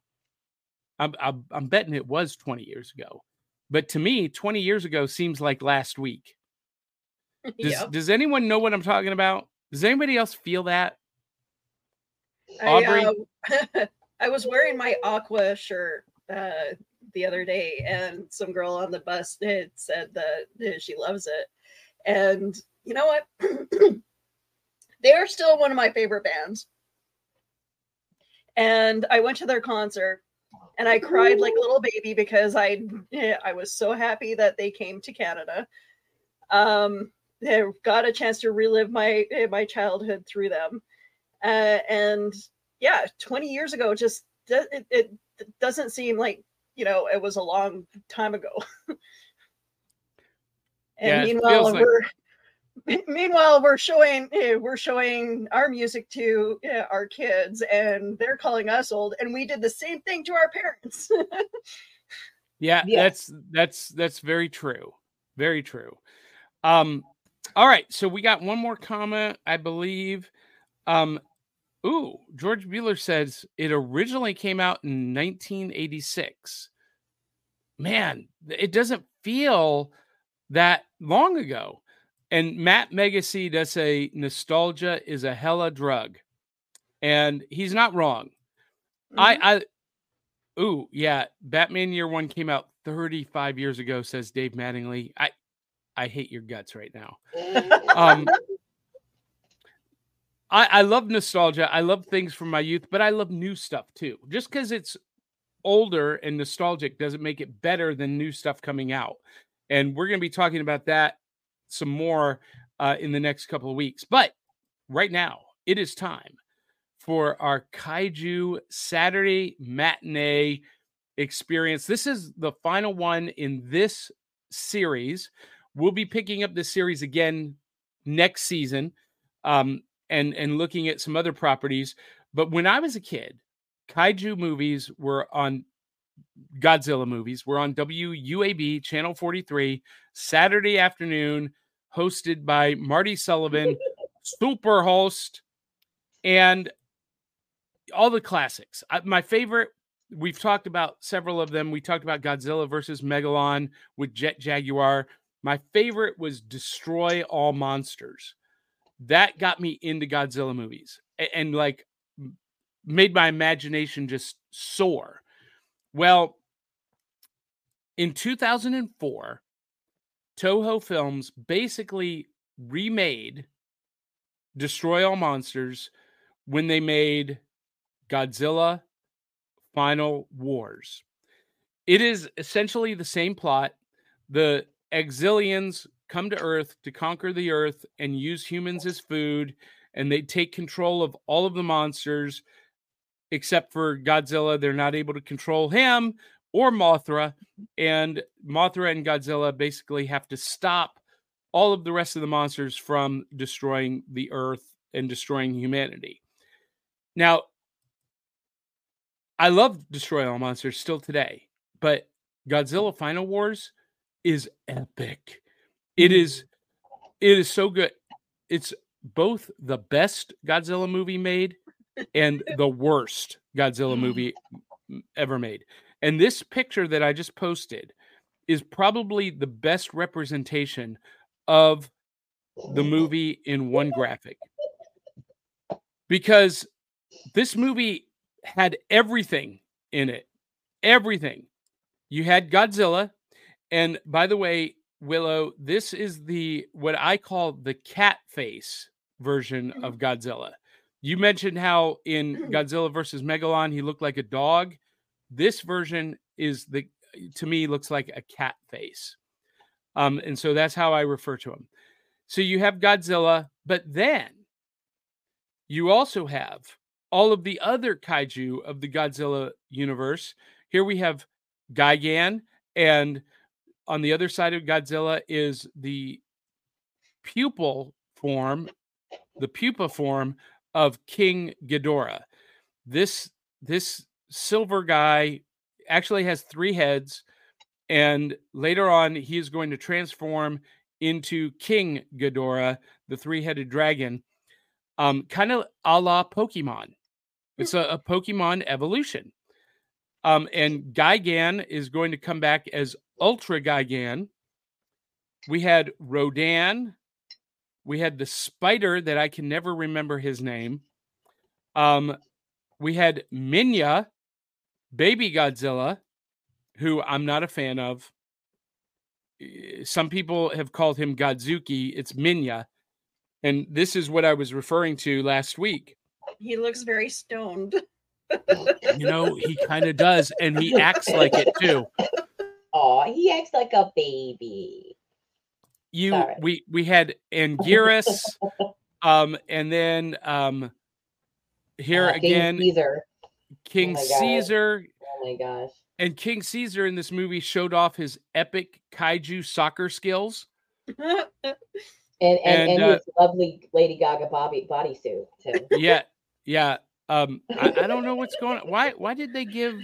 I'm, I'm, I'm betting it was 20 years ago but to me 20 years ago seems like last week does, Yep. does anyone know what i'm talking about does anybody else feel that I, uh, I was wearing my aqua shirt uh, the other day, and some girl on the bus had said that she loves it. And you know what? they are still one of my favorite bands. And I went to their concert, and I cried like a little baby because I I was so happy that they came to Canada. Um, I got a chance to relive my my childhood through them. Uh, and yeah 20 years ago just it, it doesn't seem like you know it was a long time ago. And Yeah, meanwhile we're meanwhile we're showing eh, we're showing our music to eh, our kids and they're calling us old and we did the same thing to our parents Yeah, Yeah. that's that's that's very true. Very true. Um all right, so we got one more comment, I believe. Um ooh, George Bueller says it originally came out in 1986. Man, it doesn't feel that long ago. And Matt Megacy does say nostalgia is a hella drug. And he's not wrong. I I ooh, yeah, Batman Year 1 came out 35 years ago says Dave Mattingly. I I hate your guts right now. Um I I love nostalgia. I love things from my youth, but I love new stuff too. Just cuz it's older and nostalgic doesn't make it better than new stuff coming out. And we're going to be talking about that some more uh, in the next couple of weeks. But right now, it is time for our Kaiju Saturday matinee experience. This is the final one in this series. We'll be picking up this series again next season um, and, and looking at some other properties. But when I was a kid, kaiju movies were on Godzilla movies were on WUAB channel 43 Saturday afternoon hosted by Marty Sullivan super host and all the classics. I, my favorite we've talked about several of them. We talked about Godzilla versus Megalon with Jet Jaguar. My favorite was Destroy All Monsters. That got me into Godzilla movies and, and like made my imagination just soar. Well, in 2004, Toho Films basically remade Destroy All Monsters when they made Godzilla Final Wars. It is essentially the same plot. The Exilians come to Earth to conquer the Earth and use humans as food, and they take control of all of the monsters except for Godzilla. They're not able to control him or Mothra, and Mothra and Godzilla basically have to stop all of the rest of the monsters from destroying the Earth and destroying humanity. Now, I love Destroy All Monsters still today, but Godzilla Final Wars is epic. It is mm. it is so good. It's both the best Godzilla movie made and the worst Godzilla mm. movie ever made. And this picture that I just posted is probably the best representation of the movie in one graphic. Because this movie had everything in it. Everything. You had Godzilla. And by the way, Willow, this is the what I call the cat face version of mm. Godzilla. You mentioned how in Godzilla versus Megalon he looked like a dog. This version is the to me looks like a cat face. Um, and so that's how I refer to him. So you have Godzilla, but then you also have all of the other kaiju of the Godzilla universe. Here we have Gigan, and on the other side of Godzilla is the pupil form, the pupa form of King Ghidorah. This this silver guy actually has three heads, and later on he is going to transform into King Ghidorah, the three-headed dragon, um, kind of a la Pokemon. It's a, a Pokemon evolution. Um, and Gigan is going to come back as Ultra Gigan. We had Rodan. We had the spider that I can never remember his name. Um, we had Minya, Baby Godzilla, who I'm not a fan of. Eh, Some people have called him Godzuki. It's Minya. And this is what I was referring to last week. He looks very stoned. You know, he kind of does, and he acts like it too. Oh, he acts like a baby. You Sorry. we we had Anguirus, um, and then um here Uh, King again, Caesar. King God. Caesar. Oh my gosh. And King Caesar in this movie showed off his epic kaiju soccer skills. And and, And, and, uh, his lovely Lady Gaga body bodysuit too. Yeah, yeah. Um, I, I don't know what's going on. Why why did they give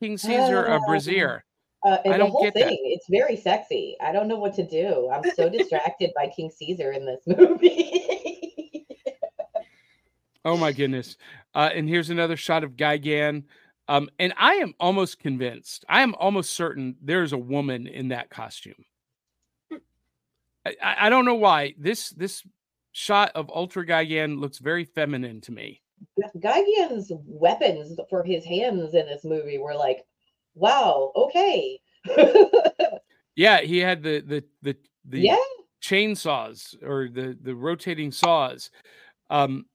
King Caesar a brassiere? Uh, and I the don't whole thing, that. it's very sexy. I don't know what to do. I'm so distracted by King Caesar in this movie. Oh my goodness. Uh, and here's another shot of Gigan. Um, and I am almost convinced, I am almost certain there's a woman in that costume. I, I I don't know why. This this shot of Ultra Gigan looks very feminine to me. Gigan's weapons for his hands in this movie were like, wow, okay. Yeah, he had the the the the yeah, chainsaws or the the rotating saws um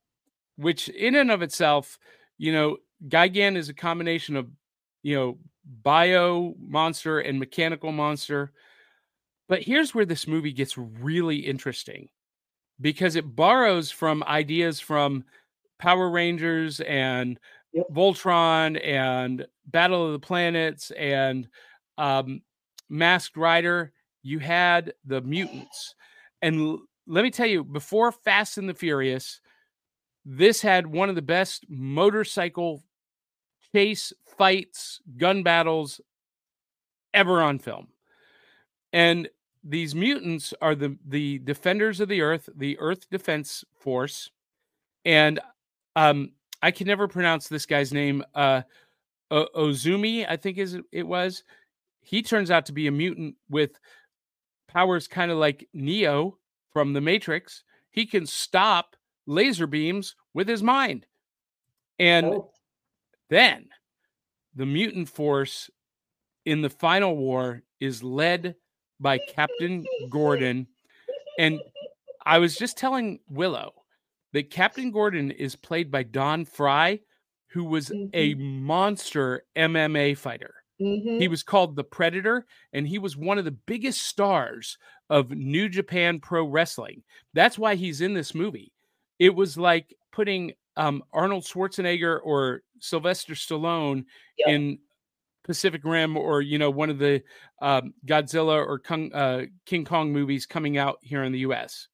which in and of itself you know gigan is a combination of you know bio monster and mechanical monster but here's where this movie gets really interesting because it borrows from ideas from power rangers and Yep. voltron and battle of the planets and um masked rider you had the mutants. And l- let me tell you before fast and the furious this had one of the best motorcycle chase fights gun battles ever on film. And these mutants are the the defenders of the earth the earth defense force. And um i can never pronounce this guy's name uh o- ozumi i think is it was he turns out to be a mutant with powers kind of like Neo from the Matrix. He can stop laser beams with his mind. And oh, then the mutant force in the final war is led by Captain Gordon. And I was just telling Willow that Captain Gordon is played by Don Frye, who was a monster MMA fighter. Mhm. He was called the Predator, and he was one of the biggest stars of New Japan Pro Wrestling. That's why he's in this movie. It was like putting um, Arnold Schwarzenegger or Sylvester Stallone Yep. in Pacific Rim, or you know, one of the um, Godzilla or Kong, uh, King Kong movies coming out here in the U.S.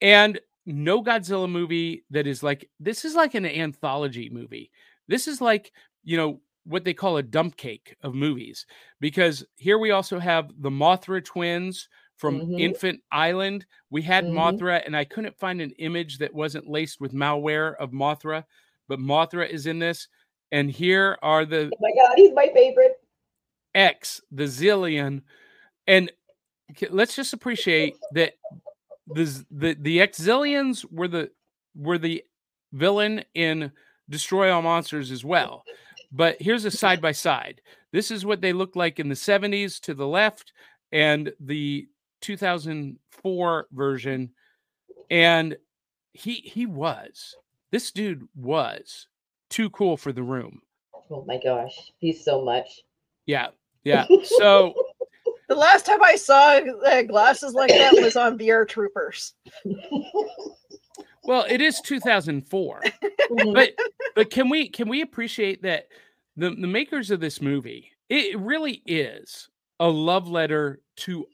And no Godzilla movie that is like this is like an anthology movie. This is like you know what they call a dump cake of movies because here we also have the Mothra twins from Mhm. Infant Island. We had Mhm. Mothra, and I couldn't find an image that wasn't laced with malware of Mothra, but Mothra is in this. And here are the Oh my god, he's my favorite. X, the Xilien, and let's just appreciate that the the the Exilians were the were the villain in Destroy All Monsters as well. But here's a side by side. This is what they looked like in the 70s to the left, and the 2004 version. And he he was this dude was too cool for the room. Oh my gosh, he's so much. Yeah, yeah. So The last time I saw uh, glasses like that was on VR Troopers. well, it is 2004. Mhm. but but can we can we appreciate that the the makers of this movie it really is a love letter to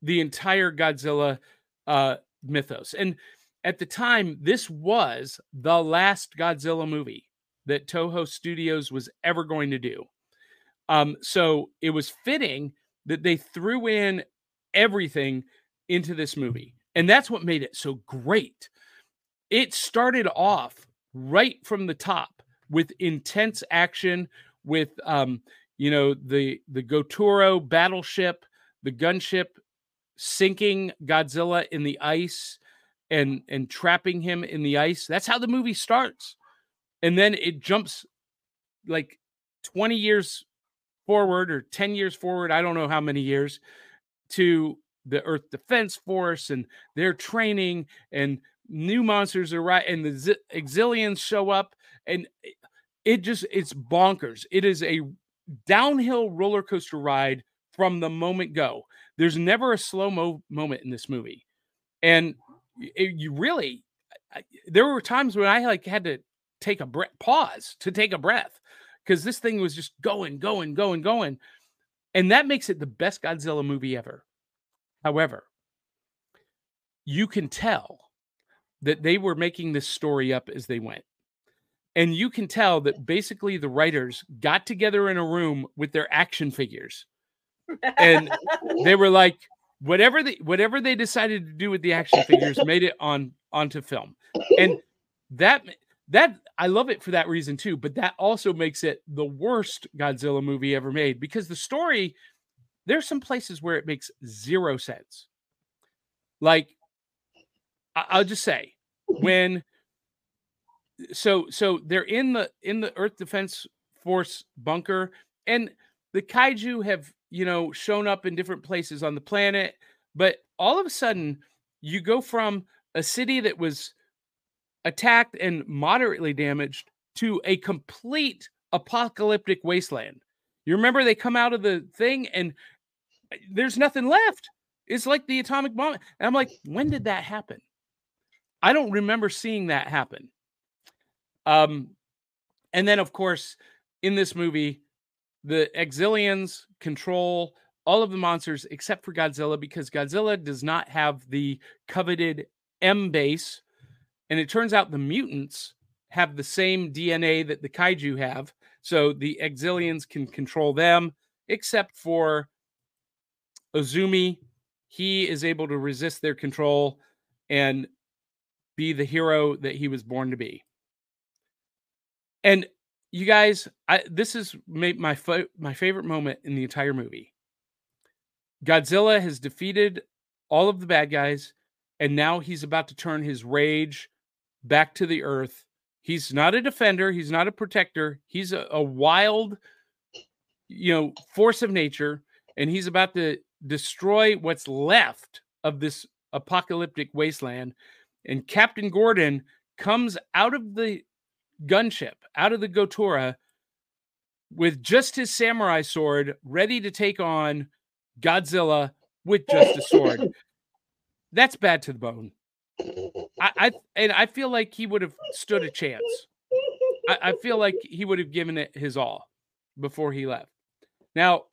the entire Godzilla uh mythos and at the time this was the last Godzilla movie that Toho Studios was ever going to do um so it was fitting that they threw in everything into this movie and that's what made it so great. It started off right from the top with intense action with um you know the the Gotoro battleship the gunship sinking Godzilla in the ice and and trapping him in the ice. That's how the movie starts. And then it jumps like 20 years forward or 10 years forward I don't know how many years to the Earth Defense Force and their training and new monsters are right and the Z- exilians show up and it- just it's bonkers. It is a downhill roller coaster ride from the moment go. There's never a slow mo moment in this movie. And it, you really there were times when i like had to take a breath pause to take a breath because this thing was just going going going going and that makes it the best godzilla movie ever however you can tell that they were making this story up as they went. And you can tell that basically the writers got together in a room with their action figures and they were like whatever they whatever they decided to do with the action figures made it on onto film. And that that I love it for that reason too, but that also makes it the worst Godzilla movie ever made because the story there's some places where it makes zero sense. Like I- I'll just say when so so they're in the in the Earth Defense Force bunker and the kaiju have you know shown up in different places on the planet but all of a sudden you go from a city that was attacked and moderately damaged to a complete apocalyptic wasteland. You remember they come out of the thing and uh, there's nothing left. It's like the atomic bomb and i'm like when did that happen? I don't remember seeing that happen. Um and then of course in this movie the exilians control all of the monsters except for godzilla because godzilla does not have the coveted m base and it turns out the mutants have the same dna that the kaiju have so the exilians can control them except for Ozumi, he is able to resist their control and be the hero that he was born to be. And you guys, I, this is my my favorite moment in the entire movie. Godzilla has defeated all of the bad guys, and now he's about to turn his rage back to the earth. He's not a defender. He's not a protector. He's a, a wild, you know, force of nature, and he's about to destroy what's left of this apocalyptic wasteland. and Captain Gordon comes out of the gunship, out of the Gotora, with just his samurai sword, ready to take on Godzilla with just a sword. That's bad to the bone. I, I and I feel like he would have stood a chance. I, I feel like he would have given it his all before he left. Now,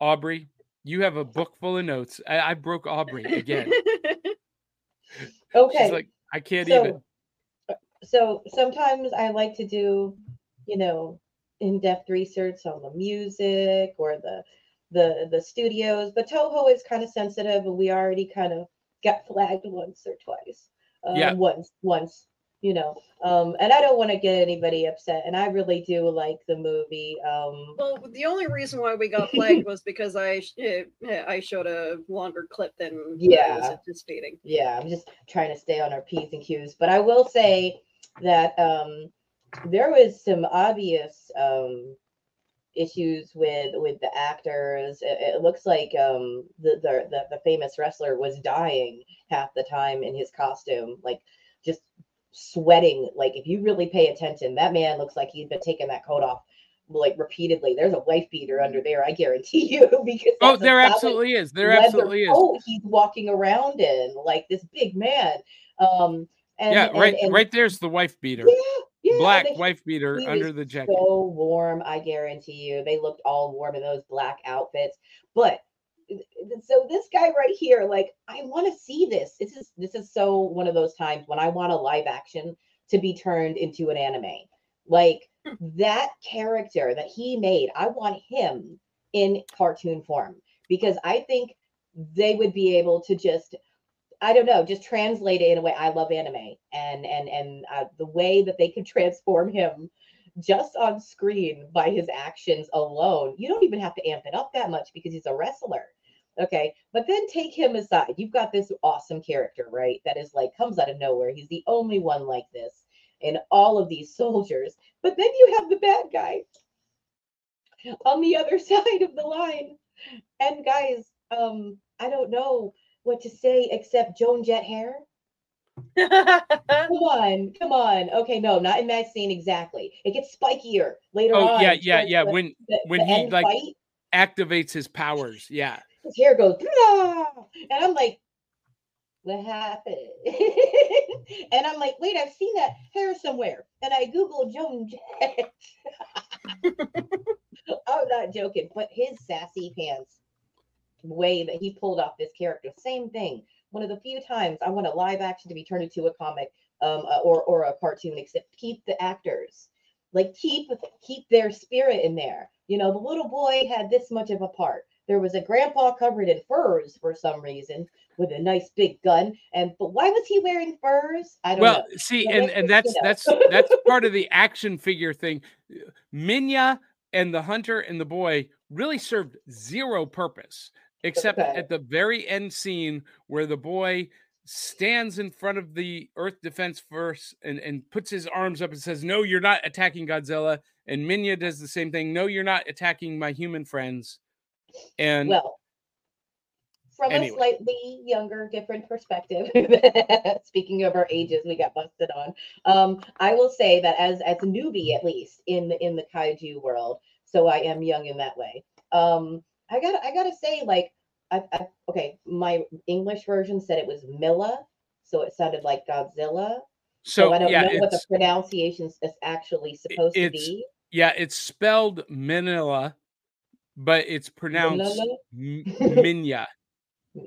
Aubrey, you have a book full of notes. I, I broke Aubrey again. okay. She's like, I can't so, even. Uh, so sometimes I like to do, you know, in-depth research on the music or the the the studios, but Toho is kind of sensitive, and we already kind of got flagged once or twice. Um, Yeah. Once, once, you know. Um, and I don't want to get anybody upset, and I really do like the movie. Um, Well, the only reason why we got flagged was because I sh- eh, eh, I showed a longer clip than I was anticipating. yeah, I'm just trying to stay on our P's and Q's. But I will say that um, there was some obvious um, issues with with the actors. It, it looks like um, the, the the famous wrestler was dying half the time in his costume, like just sweating. Like if you really pay attention, that man looks like he's been taking that coat off like repeatedly. There's a wife beater under there, I guarantee you, because Oh, there absolutely is. There absolutely is. Oh, he's walking around in, like this big man. Um, and, yeah, and- right. and- right there's the wife beater. Yeah, yeah, Black wife beater under the jacket. So warm, I guarantee you. They looked all warm in those black outfits. But so this guy right here, like, I want to see this. This is this is so one of those times when I want a live action to be turned into an anime. Like hmm. that character that he made, I want him in cartoon form because I think they would be able to just I don't know, just translate it in a way. I love anime, and and and uh, the way that they can transform him just on screen by his actions alone. You don't even have to amp it up that much because he's a wrestler. Okay, but then take him aside. You've got this awesome character, right? That is like comes out of nowhere. He's the only one like this in all of these soldiers. But then you have the bad guy on the other side of the line. And guys, um, I don't know what to say except Joan Jett hair. Come on, come on. Okay, no, not in that scene exactly. It gets spikier later Oh on. yeah, yeah, yeah. the- When the- when the he, like, fight, activates his powers. Yeah. his hair goes, and I'm like, what happened? and I'm like, wait, I've seen that hair somewhere. And I Googled Joan Jett. I'm not joking, but his sassy pants way that he pulled off this character, same thing. One of the few times I want a live action to be turned into a comic um, uh, or or a cartoon, except keep the actors, like keep keep their spirit in there. You know, the little boy had this much of a part. There was a grandpa covered in furs for some reason with a nice big gun, and but why was he wearing furs? I don't Well, know. see, Yeah, and and that's you know. that's that's part of the action figure thing. Minya and the hunter and the boy really served zero purpose except Okay. at the very end scene where the boy stands in front of the earth defense force and, and puts his arms up and says no you're not attacking godzilla and minya does the same thing no you're not attacking my human friends and well, from Anyway. a slightly younger, different perspective, speaking of our ages, we got busted on. Um, I will say that as as a newbie, at least in the in the kaiju world, so I am young in that way. Um, I got I gotta say, like, I, I okay, my English version said it was Milla, so it sounded like Godzilla. So, so I don't yeah know what the pronunciation is actually supposed to be. yeah it's spelled minilla but it's pronounced M- minya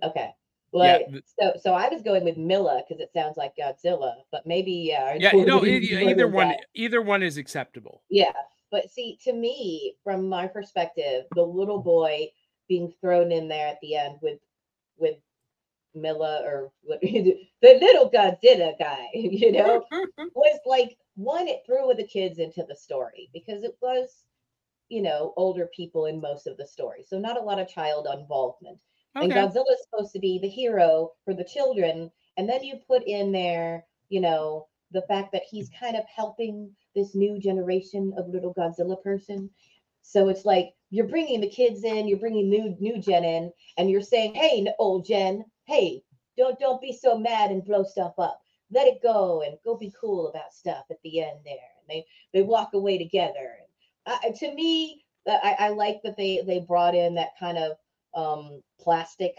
Okay. Yeah, Like th- so, so I was going with Milla because it sounds like Godzilla, but maybe uh, yeah. Yeah no either one that. either one is acceptable Yeah, but see, to me, from my perspective, the little boy being thrown in there at the end with with Milla or what the little Godzilla guy, you know, was like one. It threw with the kids into the story because it was, you know, older people in most of the story, so not a lot of child involvement. And okay Godzilla is supposed to be the hero for the children. And then you put in there, you know, the fact that he's kind of helping this new generation of little Godzilla person. So it's like you're bringing the kids in, you're bringing new new gen in, and you're saying, "Hey, old gen, hey, don't don't be so mad and blow stuff up." let it go and go be cool about stuff at the end there. And they they walk away together. And to me, uh, I, I like that they they brought in that kind of um plastic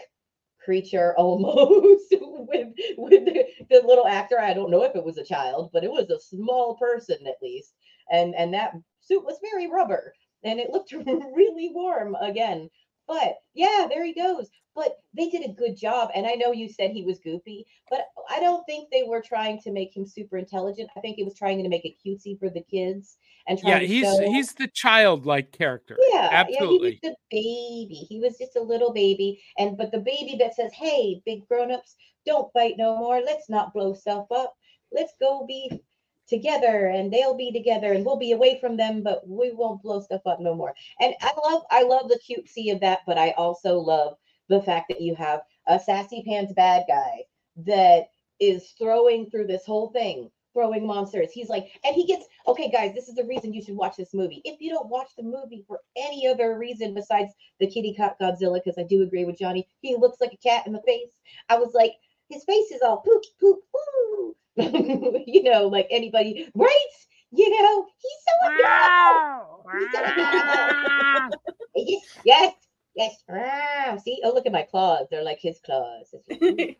creature almost with with the, the little actor. I don't know if it was a child, but it was a small person at least. And and that suit was very rubber and it looked really warm again. But yeah, there he goes. But they did a good job. And I know you said he was goofy, but I don't think they were trying to make him super intelligent. I think it was trying to make it cutesy for the kids and trying Yeah, he's show- he's the childlike character. yeah, absolutely. Yeah, he was the baby. He was just a little baby. And but the baby that says, Hey, big grown-ups, don't fight no more. Let's not blow stuff up. Let's go be together and they'll be together and we'll be away from them, but we won't blow stuff up no more. And I love I love the cutesy of that, but I also love the fact that you have a sassy pants bad guy that is throwing through this whole thing throwing monsters. He's like, and he gets okay, guys. This is the reason you should watch this movie. If you don't watch the movie for any other reason besides the kitty cat Godzilla, because I do agree with Johnny, he looks like a cat in the face. I was like, his face is all poop, poop, ooh. you know, like anybody, right? You know, he's so adorable. Yes, yes, yes. Ah, see, oh, look at my claws. They're like his claws. It's like.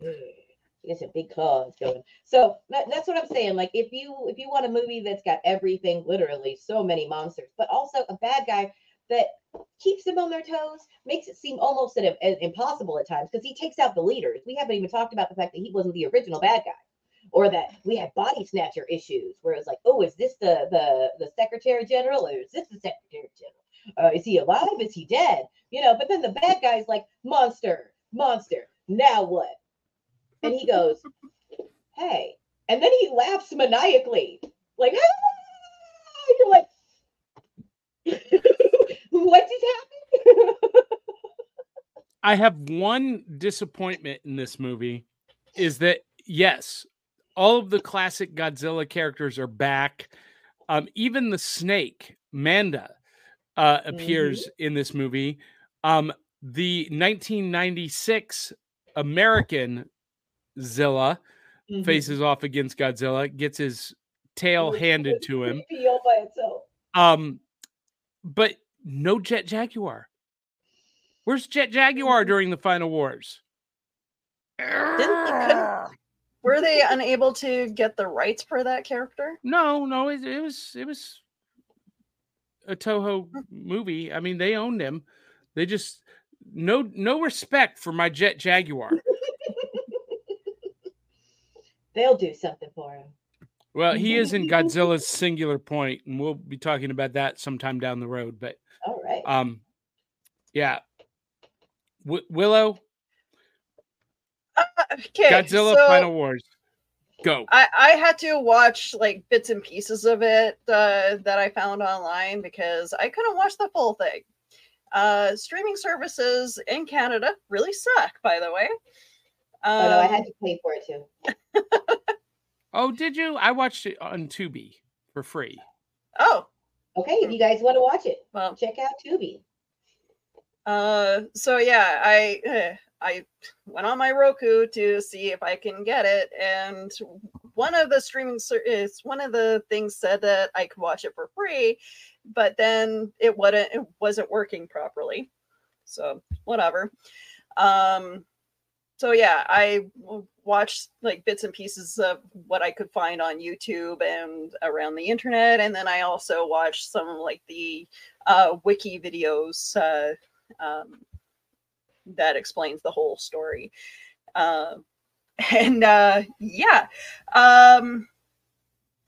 He has some big claws going. So that, that's what I'm saying. Like if you if you want a movie that's got everything, literally so many monsters, but also a bad guy that keeps them on their toes, makes it seem almost at, at- impossible at times because he takes out the leaders. We haven't even talked about the fact that he wasn't the original bad guy. Or that we had body snatcher issues, where it's like, oh, is this the the the secretary general, or is this the secretary general? Uh, is he alive? Is he dead? You know. But then the bad guy's like, monster, monster. Now what? And he goes, hey. And then he laughs maniacally, like, ah! You're like, what just happened? I have one disappointment in this movie is that yes, all of the classic Godzilla characters are back. Um, even the snake, Manda, uh, appears in this movie. Um, the 1996 American Zilla Mm-hmm. faces off against Godzilla, gets his tail handed to him. Creepy all by itself. Um, but no Jet Jaguar. Where's Jet Jaguar during the final wars? couldn't- Were they unable to get the rights for that character? No, no, it, it was it was a Toho movie. I mean, they owned him. They just no no respect for my Jet Jaguar. They'll do something for him. Well, he is in Godzilla's singular point, and we'll be talking about that sometime down the road. But All right. um, yeah, w- Willow, Okay, Godzilla so Final Wars, go. I, I had to watch like bits and pieces of it uh, that I found online because I couldn't watch the full thing. Uh, streaming services in Canada really suck, by the way. oh no, I Um, had to pay for it too. Oh, did you? I watched it on Tubi for free. oh, Okay, if you guys want to watch it, well, check out Tubi. Uh, so yeah, I eh, I went on my Roku to see if I can get it, and one of the streaming ser- is one of the things said that I could watch it for free, but then it wasn't it wasn't working properly. So whatever. Um, so yeah, I watched like bits and pieces of what I could find on YouTube and around the internet, and then I also watched some like the uh, wiki videos uh, um, that explains the whole story. Uh, and uh, yeah, um,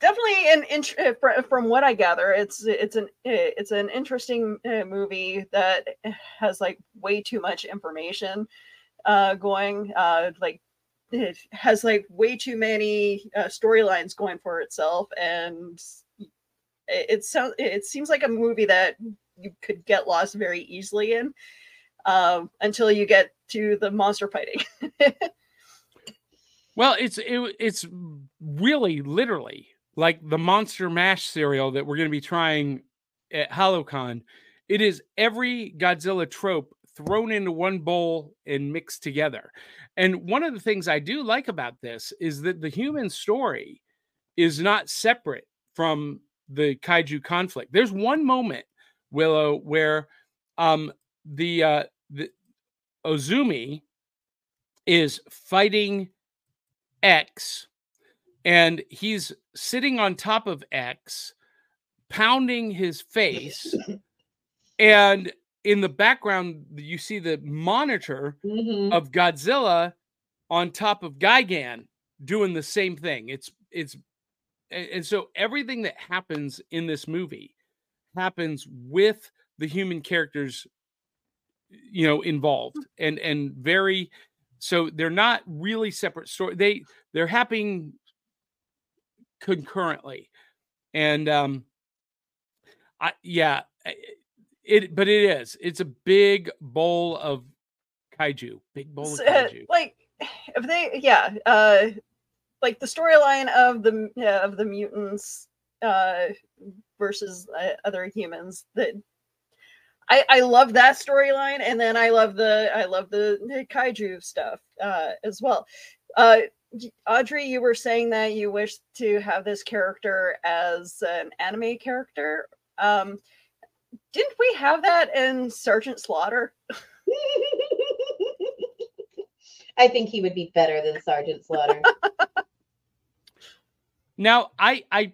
definitely an int- uh, from what I gather, it's it's an uh, it's an interesting uh, movie that has like way too much information uh, going. Uh, like it has like way too many uh, storylines going for itself, and it, it sounds it seems like a movie that you could get lost very easily in um, until you get to the monster fighting. Well, it's it, it's really literally like the Monster Mash cereal that we're going to be trying at HoloCon. It is every Godzilla trope thrown into one bowl and mixed together. And one of the things I do like about this is that the human story is not separate from the kaiju conflict. There's one moment, Willow, where um, the uh, the Ozumi is fighting X, and he's sitting on top of X, pounding his face, and in the background you see the monitor Mhm. of Godzilla on top of Gigan doing the same thing. It's it's and so everything that happens in this movie happens with the human characters you know involved and and very so they're not really separate story they they're happening concurrently. And um i yeah it but it is it's a big bowl of kaiju big bowl of uh, kaiju. like if they yeah uh like the storyline of the yeah, of the mutants uh versus uh, other humans that I, I love that storyline and then I love the I love the, the kaiju stuff uh as well. Uh Audrey, you were saying that you wish to have this character as an anime character. Um didn't we have that in Sergeant Slaughter? I think he would be better than Sergeant Slaughter. Now, I I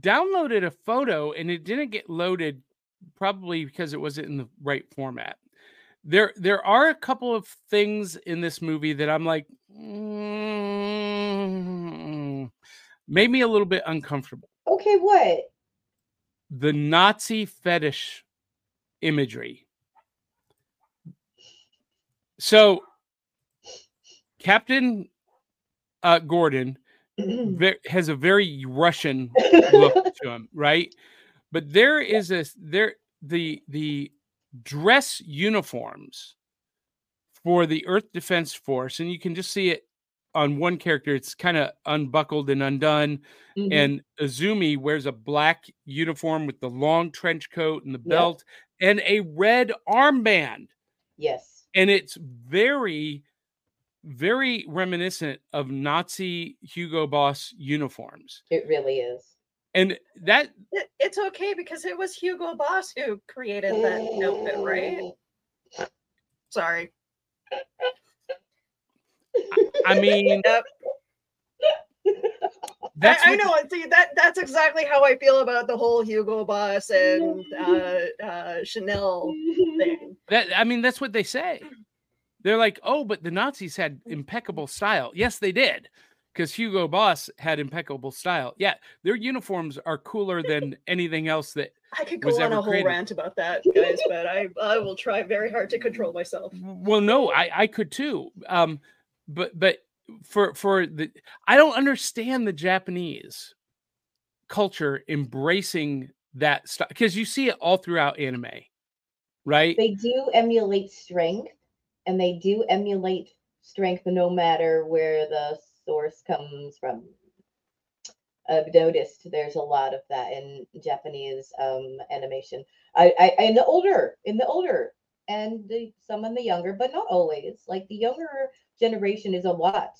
downloaded a photo and it didn't get loaded, probably because it wasn't in the right format. There there are a couple of things in this movie that I'm like, mm, made me a little bit uncomfortable. okay, what? The Nazi fetish imagery. So, Captain uh, Gordon has a very Russian look to him, right? But there is a there the the dress uniforms for the Earth Defense Force, and you can just see it on one character. It's kind of unbuckled and undone, Mhm. and Azumi wears a black uniform with the long trench coat and the Yep. belt and a red armband yes. and it's very very reminiscent of nazi hugo boss uniforms It really is. And that It- it's okay because it was Hugo Boss who created that outfit, right? Sorry. i mean Yep. that's I, I know. See, that that's exactly how I feel about the whole Hugo Boss and uh, uh, Chanel thing. that i mean that's what they say they're like oh but the nazis had impeccable style yes they did because hugo boss had impeccable style yeah their uniforms are cooler than anything else that I could Was go on ever a whole created. rant about that, guys, but I I will try very hard to control myself. well no i i could too um but but for for the i don't understand the japanese culture embracing that stuff because you see it all throughout anime right they do emulate strength and they do emulate strength no matter where the source comes from i've noticed there's a lot of that in japanese um animation. I i in the older in the older and the some in the younger but not always. Like the younger generation is a lot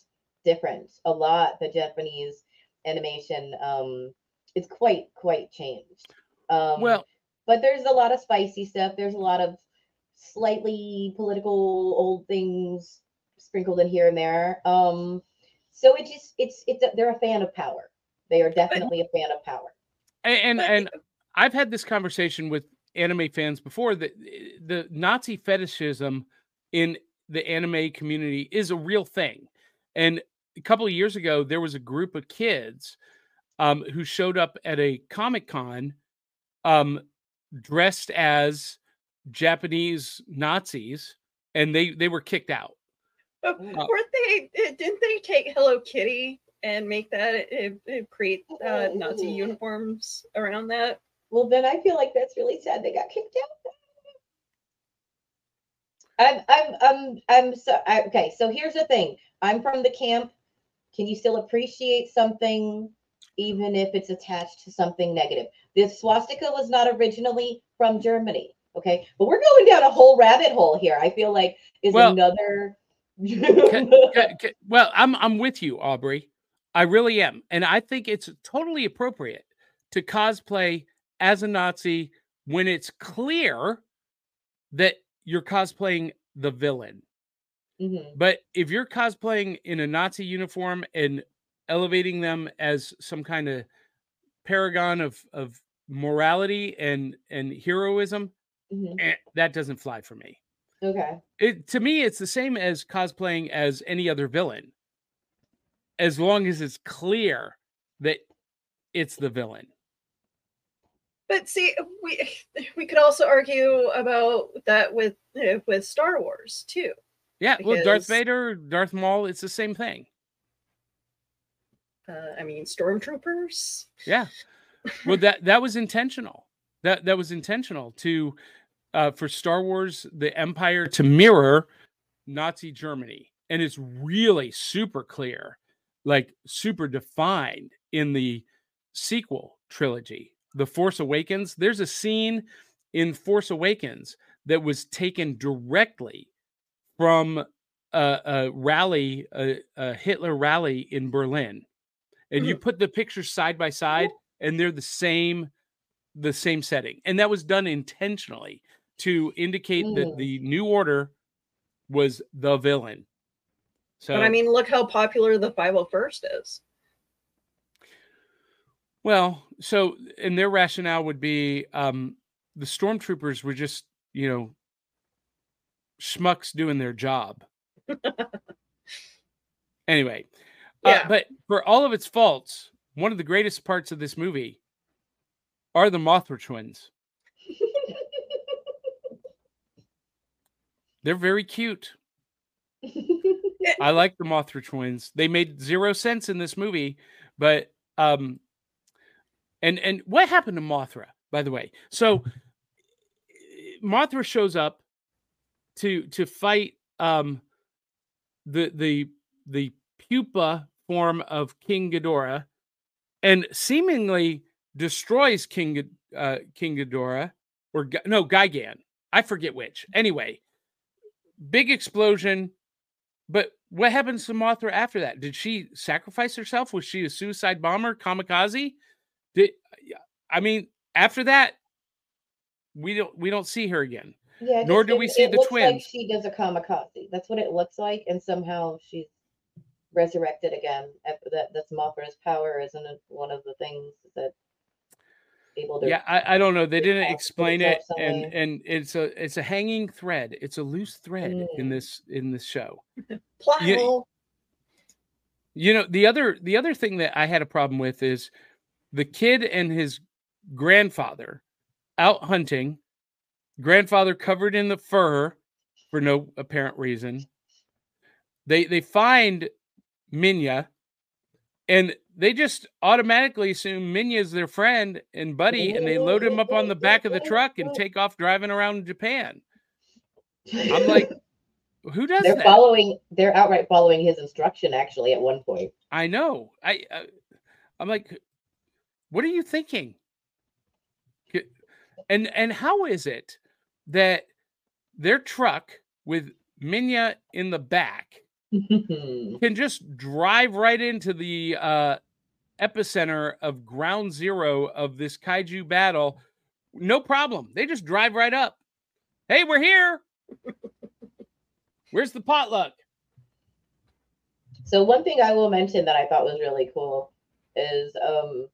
different. A lot the japanese animation um it's quite quite changed. Um well but there's a lot of spicy stuff. There's a lot of slightly political old things sprinkled in here and there. Um, so it just it's it's a, they're a fan of power. They are definitely a fan of power. and and, and i've had this conversation with anime fans before that eh, the nazi fetishism in the anime community is a real thing and a couple of years ago there was a group of kids um, who showed up at a comic con um, dressed as japanese nazis and they they were kicked out But Mm. weren't they? eh, Didn't they take Hello Kitty and make that uh, uh, create uh, Nazi Oh. uniforms around that? Well, then I feel like that's really sad. They got kicked out. I'm I'm I'm I'm so I, okay. So here's the thing. I'm from the camp. Can you still appreciate something even if it's attached to something negative? The swastika was not originally from Germany. Okay, but we're going down a whole rabbit hole here. I feel like is Well, another. Ca- ca- well, I'm I'm with you, Aubrey. I really am, and I think it's totally appropriate to cosplay as a Nazi when it's clear that you're cosplaying the villain. Mhm. But if you're cosplaying in a Nazi uniform and elevating them as some kind of paragon of of morality and and heroism, Mhm. eh, that doesn't fly for me. Okay. It to me, it's the same as cosplaying as any other villain, as long as it's clear that it's the villain. But see, we we could also argue about that with uh, with Star Wars too. Yeah, well, Darth Vader, Darth Maul, it's the same thing. Uh, I mean, stormtroopers. Yeah. Well, that that was intentional. That that was intentional to uh, for Star Wars, the Empire to mirror Nazi Germany, and it's really super clear, like super defined in the sequel trilogy, The Force Awakens. There's a scene in Force Awakens that was taken directly from a, a rally, a, a Hitler rally in Berlin, and you put the pictures side by side, and they're the same, the same setting, and that was done intentionally to indicate that Mm. the New Order was the villain. So But I mean, look how popular the 501st is. Well, so and their rationale would be um the stormtroopers were just, you know, schmucks doing their job. anyway, Yeah. uh, but for all of its faults, one of the greatest parts of this movie are the Mothra twins. They're very cute. I like the Mothra twins. They made zero sense in this movie, but um and and what happened to Mothra, by the way? So Mothra shows up to to fight um the the the pupa form of King Ghidorah and seemingly destroys King uh King Ghidorah or no Gigan. I forget which. Anyway, big explosion. But what happens to Mothra after that? Did she sacrifice herself? Was she a suicide bomber, kamikaze? Did I mean after that? We don't we don't see her again. Yeah, Nor do we see it the looks Like twins. she does a kamikaze. That's what it looks like, and somehow she's resurrected again. That, that's Mothra's power, isn't it? One of the things that Yeah, I, I don't know. They didn't explain it, and and it's a it's a hanging thread. It's a loose thread in Mm. this in this show. Plot Yeah. hole. You know, the other the other thing that I had a problem with is the kid and his grandfather out hunting, grandfather covered in the fur for no apparent reason. They they find Minya and they just automatically assume Minya's their friend and buddy, and they load him up on the back of the truck and take off driving around Japan. I'm like, who does they're that? following. They're outright following his instruction. Actually, at one point. I know. I, I I'm like, what are you thinking? And and how is it that their truck with Minya in the back can just drive right into the uh, epicenter of ground zero of this kaiju battle? No problem. They just drive right up. Hey, we're here. Where's the potluck? So one thing I will mention that I thought was really cool is um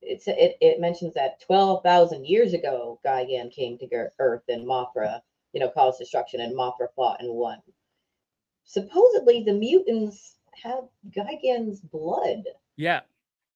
it's it, it mentions that 12,000 years ago Gigan came to Earth and Mothra, you know, caused destruction and Mothra fought and won. Supposedly the mutants have Gigan's blood Yeah.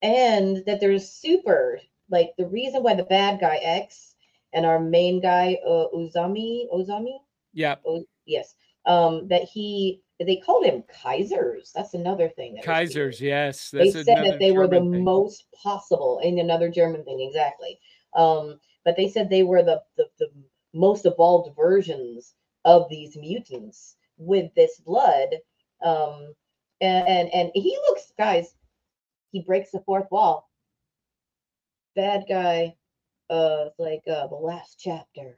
and that there's super like the reason why the bad guy X and our main guy uh, Uzami Ozami Yeah. oh, yes um that he they called him kaisers that's another thing that. Kaisers. Yes. they said that they were the thing. most possible in another german thing exactly um but they said they were the, the the most evolved versions of these mutants with this blood um and and, and he looks guys he breaks the fourth wall bad guy uh like uh the last chapter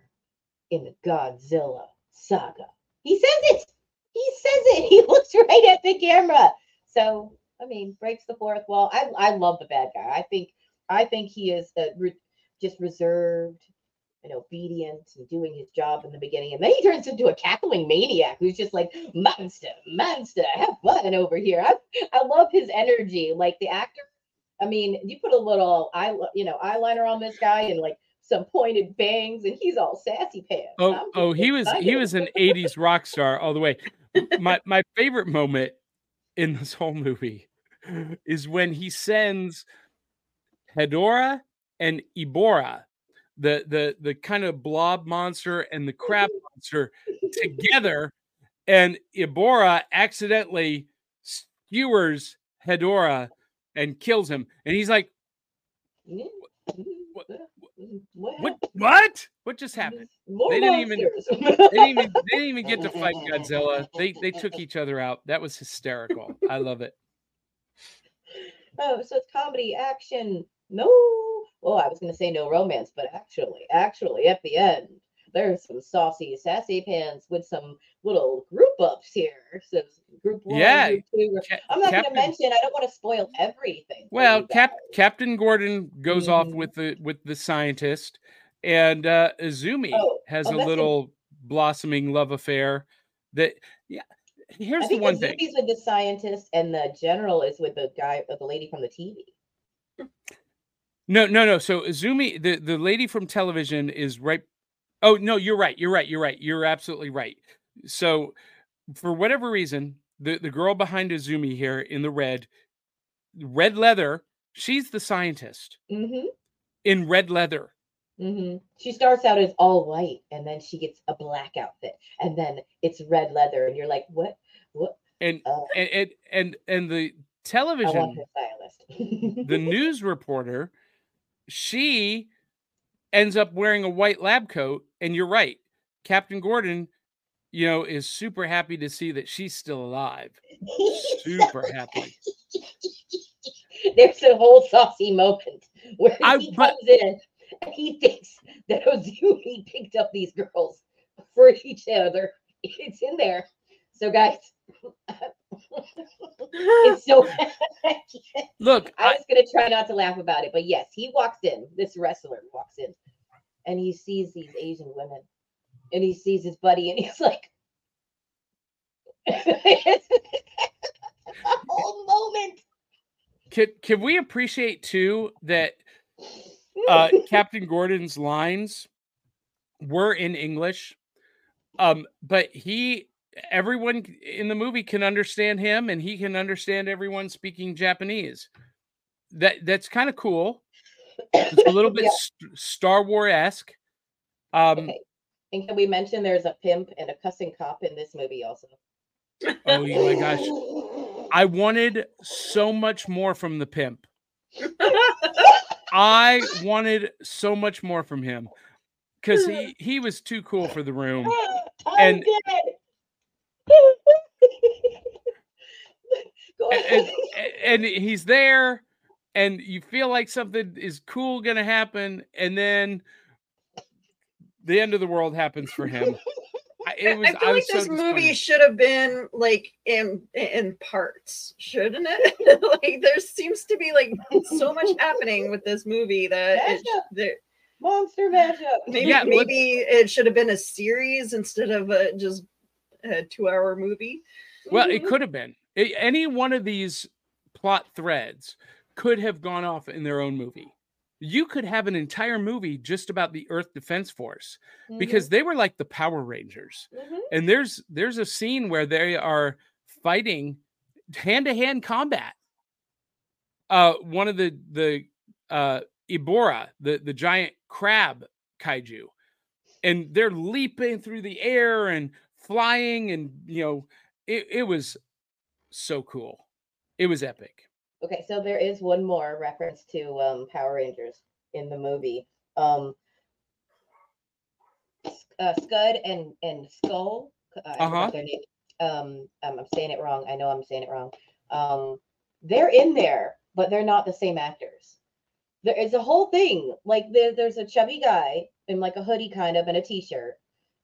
in the Godzilla saga. He says it. He says it. He looks right at the camera. So I mean, breaks the fourth wall. I I love the bad guy. I think I think he is uh, re- just reserved and obedient and doing his job in the beginning, and then he turns into a cackling maniac who's just like monster, monster, have fun over here. I I love his energy. Like the actor. I mean, you put a little eye, you know, eyeliner on this guy and like some pointed bangs, and he's all sassy pants. Oh, oh, he was he was an '80s rock star all the way. My my favorite moment in this whole movie is when he sends Hedorah and Ebirah, the the the kind of blob monster and the crab monster, together, and Ebirah accidentally skewers Hedorah and kills him, and he's like, mm-hmm. mm-hmm. What- What? "What? What? What just mm-hmm. happened?" More They didn't even- They didn't even they didn't even get to fight Godzilla. They they took each other out. That was hysterical. I love it. Oh, so it's comedy, action. No. Well, I was going to say no romance, but actually, actually, at the end, there's some saucy, sassy pants with some little group ups here. So group one, Yeah, group two. I'm not going to mention. I don't want to spoil everything. Well, Cap. Captain Gordon goes off Mhm. with the with the scientist, and uh, Izumi Oh, has oh, a little blossoming love affair. That yeah. Here's the one thing. Zubi's with the scientist, and the general is with the guy, uh, the lady from the TV. No, no, no. So Izumi, the the lady from television, is right. Oh no, you're right. You're right. You're right. You're absolutely right. So for whatever reason, the the girl behind Izumi here in the red, red leather, she's the scientist Mm-hmm. in red leather. hmm She starts out as all white, and then she gets a black outfit, and then it's red leather, and you're like, what? What? And Uh, and and and, and the television, stylist. the news reporter, she ends up wearing a white lab coat. And you're right, Captain Gordon, you know, is super happy to see that she's still alive. Super happy. There's a whole saucy moment where I- he but- comes in and he thinks that Ozumi picked up these girls for each other. It's in there. So, guys, it's so. Look, I I, was gonna try not to laugh about it, but yes, he walks in. This wrestler walks in, and he sees these Asian women, and he sees his buddy, and he's like, a whole moment. can can we appreciate too that uh, Captain Gordon's lines were in English, um, but he everyone in the movie can understand him, and he can understand everyone speaking Japanese. That that's kind of cool. It's a little bit Yeah. st- Star Wars esque. Um, Okay. And can we mention there's a pimp and a cussing cop in this movie also? Oh yeah, my gosh, I wanted so much more from the pimp. I wanted so much more from him because he he was too cool for the room. I'm And- and, and, and he's there and you feel like something is cool gonna happen and then the end of the world happens for him I, it was, I feel I like was so this movie should have been like in in parts, shouldn't it? like there seems to be like so much happening with this movie that it, there, Monster mashup. maybe Yeah, maybe it should have been a series instead of a just a two-hour movie. well it could have been. A- any one of these plot threads could have gone off in their own movie. You could have an entire movie just about the earth defense force Mhm, because they were like the power rangers. Mhm. and there's there's a scene where they are fighting hand-to-hand combat. Uh one of the the uh ebirah the the giant crab kaiju. And they're leaping through the air and flying and you know it, it was so cool it was epic Okay, so there is one more reference to um, Power Rangers in the movie. Um, uh, Scud and and Skull. uh, Uh-huh. Um, um, I'm saying it wrong. I know I'm saying it wrong. Um, they're in there, but they're not the same actors. There is a whole thing. Like there, there's a chubby guy in like a hoodie kind of and a t-shirt,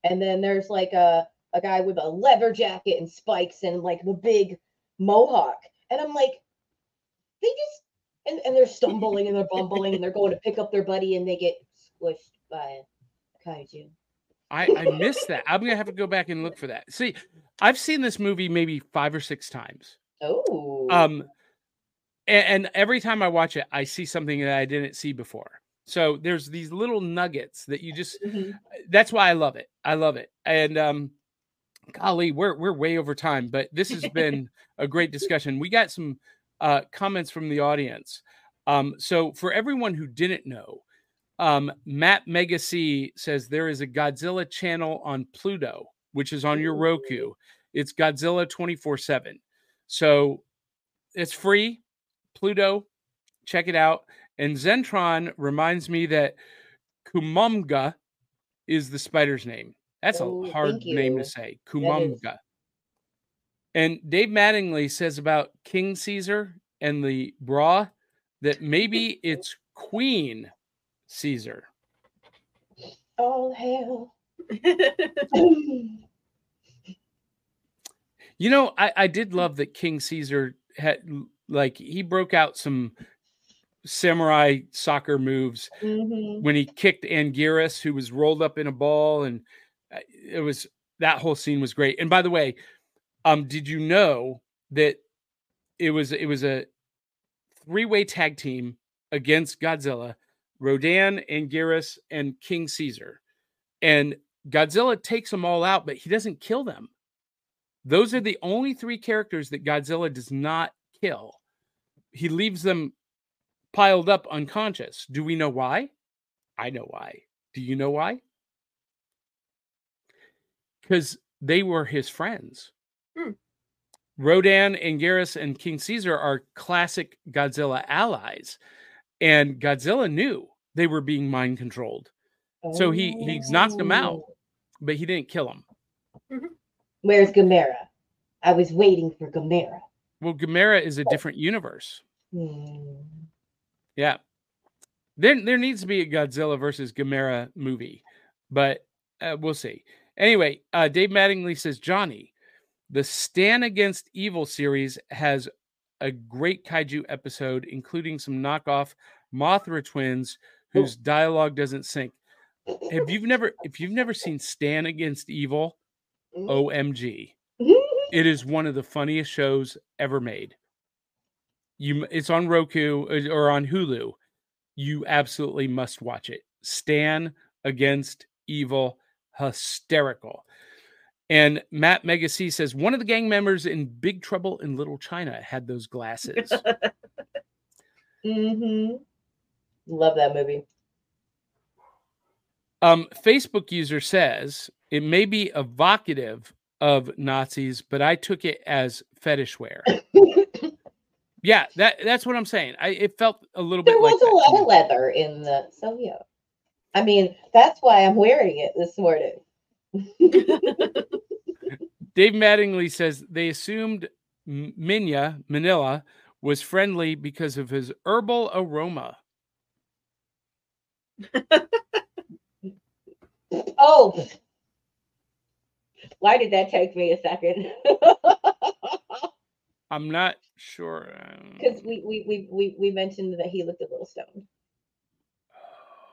and then there's like a a guy with a leather jacket and spikes and like the big mohawk, and I'm like, they just and, and they're stumbling and they're bumbling and they're going to pick up their buddy and they get squished by a kaiju. I, I missed that. I'm gonna have to go back and look for that. See, I've seen this movie maybe five or six times. Oh, Um, and, and every time I watch it, I see something that I didn't see before. So there's these little nuggets that you just. Mhm. That's why I love it. I love it. And um, golly, we're we're way over time, but this has been a great discussion. We got some uh, comments from the audience. Um, so for everyone who didn't know, um, Matt Mega C says there is a Godzilla channel on Pluto, which is on your Roku. It's Godzilla 24 7. So it's free. Pluto, check it out. And Zentron reminds me that Kumonga is the spider's name. That's Oh, a hard thank name you. to say. is. Kumonga. And Dave Mattingly says about King Caesar and the bra that maybe it's Queen Caesar. all hail. You know, I, I did love that King Caesar had like he broke out some samurai soccer moves Mhm. when he kicked Anguirus, who was rolled up in a ball, and it was that whole scene was great. And by the way, um, did you know that it was it was a three way tag team against Godzilla, Rodan, and Anguirus, and King Caesar, and Godzilla takes them all out, but he doesn't kill them. Those are the only three characters that Godzilla does not kill. He leaves them piled up unconscious. Do we know why? I know why. Do you know why? Because they were his friends. Hmm. Rodan, Anguirus, and King Caesar are classic Godzilla allies. And Godzilla knew they were being mind controlled, So he- he knocked them out. Oh. but he didn't kill them. Where's Gamera? I was waiting for Gamera. Well, Gamera is a different universe. Hmm. Yeah. Then there needs to be a Godzilla versus Gamera movie, but uh, we'll see. Anyway, uh, Dave Mattingly says Johnny, the Stan Against Evil series has a great kaiju episode, including some knockoff Mothra twins whose dialogue doesn't sync. Have you never, if you've never seen Stan Against Evil, OMG, it is one of the funniest shows ever made. You, it's on Roku uh, or on Hulu. You absolutely must watch it. Stan against Evil, hysterical. And Matt Megacy says one of the gang members in Big Trouble in Little China had those glasses. mm-hmm. Love that movie. um, Facebook user says it may be evocative of Nazis, but I took it as fetish wear. yeah, that that's what I'm saying. I it felt a little bit there like was a that lot of leather in the so yeah. I mean, that's why I'm wearing it this morning. Dave Mattingly says they assumed Minya Minilla was friendly because of his herbal aroma. Oh, why did that take me a second? I'm not sure. um, Because we, we we we we mentioned that he looked a little stoned.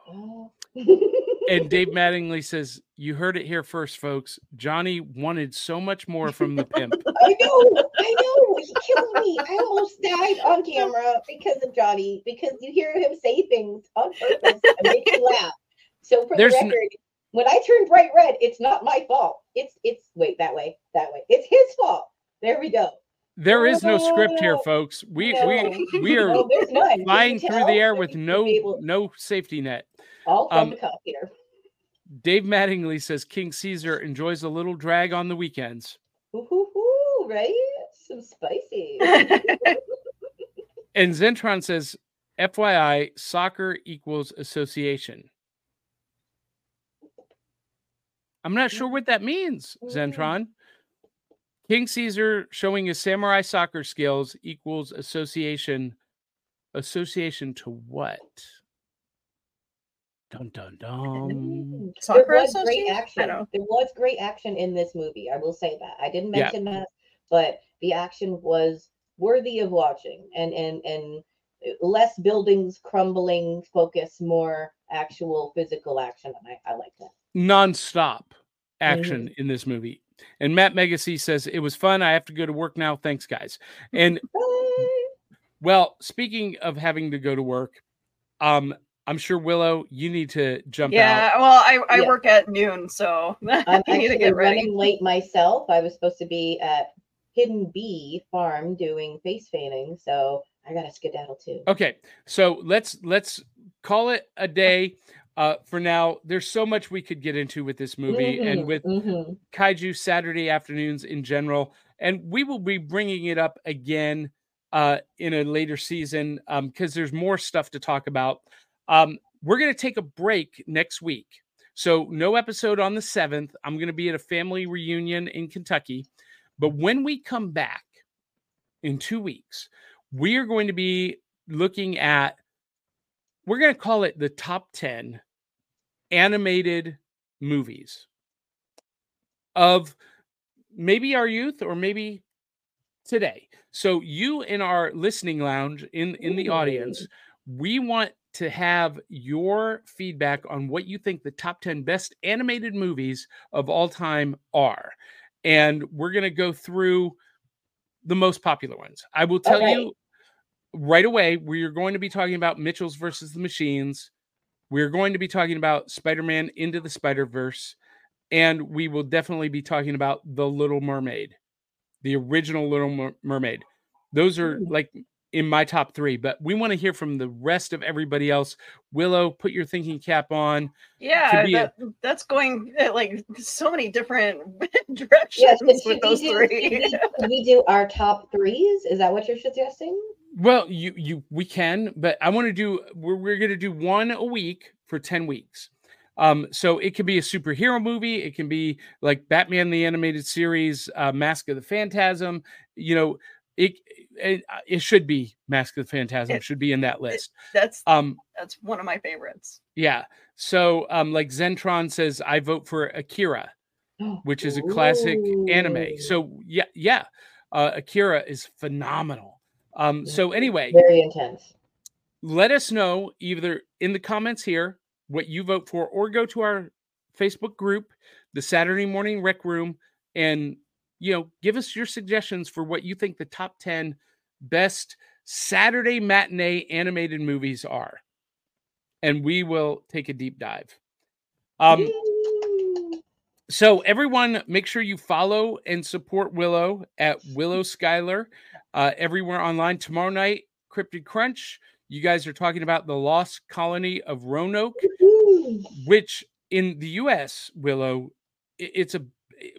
Oh. And Dave Mattingly says, "You heard it here first, folks. Johnny wanted so much more from the pimp." I know, I know. He killed me. I almost died on camera because of Johnny. Because you hear him say things on purpose and make you laugh. So for There's the n- record, when I turn bright red, it's not my fault. It's it's wait that way, that way. It's his fault. There we go. There is no script here, folks. We no. we we are No, there's none. You flying through the air with no no safety net. All from um, the cup here. Dave Mattingly says King Caesar enjoys a little drag on the weekends. Ooh, right? Some spicy. And Zentron says, FYI, soccer equals association. I'm not sure what that means, Mm. Zentron. King Caesar showing his samurai soccer skills equals association. Association to what? Dun dun dun. Soccer there was great action. There was great action in this movie. I will say that. I didn't Yeah. mention that, but the action was worthy of watching and and and less buildings crumbling, focus more actual physical action. And I, I like that. Non-stop action in this movie. And Matt Megacy says it was fun. I have to go to work now. Thanks, guys. And Bye. well, speaking of having to go to work, um, I'm sure Willow, you need to jump out. Yeah, well, I, I Yeah. work at noon, so I'm I need to actually get ready. running late myself. I was supposed to be at Hidden Bee Farm doing face painting, so I got to skedaddle too. Okay, so let's let's call it a day. Uh, for now, there's so much we could get into with this movie and Mhm, with mhm. kaiju Saturday afternoons in general, and we will be bringing it up again uh, in a later season because there's more stuff to talk about. Um, we're going to take a break next week, so no episode on the seventh. I'm going to be at a family reunion in Kentucky, but when we come back in two weeks, we are going to be looking at. We're going to call it the top ten animated movies of maybe our youth or maybe today. So you in our listening lounge in in the audience, we want to have your feedback on what you think the top 10 best animated movies of all time are. And we're going to go through the most popular ones. I will tell Okay. you right away we are going to be talking about Mitchells versus the Machines. We're going to be talking about Spider-Man into the Spider-Verse and we will definitely be talking about The Little Mermaid, the original Little Mermaid. Those are hmm. like in my top three, but we want to hear from the rest of everybody else. Willow, put your thinking cap on. Yeah, be a- that's going uh, like so many different directions but with those do, should, three. we, should we do our top threes? Is that what you're suggesting? Well, you you we can, but I want to do we're we're gonna do one a week for 10 weeks. Um, so it could be a superhero movie, it can be like Batman the animated series, uh, Mask of the Phantasm, you know, it it, uh, it should be Mask of the Phantasm, It- should be in that list. That's Um, that's one of my favorites. yeah. So um, like Zentron says, I vote for Akira, which is a classic anime. So yeah, yeah. Uh, Akira is phenomenal. Um, so anyway, Very intense. let us know either in the comments here what you vote for or go to our facebook group the saturday morning rec room and you know give us your suggestions for what you think the top 10 best saturday matinee animated movies are. And we will take a deep dive. Um so everyone make sure you follow and support willow at willow Skyler uh, everywhere online. Tomorrow night cryptid crunch. You guys are talking about the lost colony of roanoke which in the us willow it's a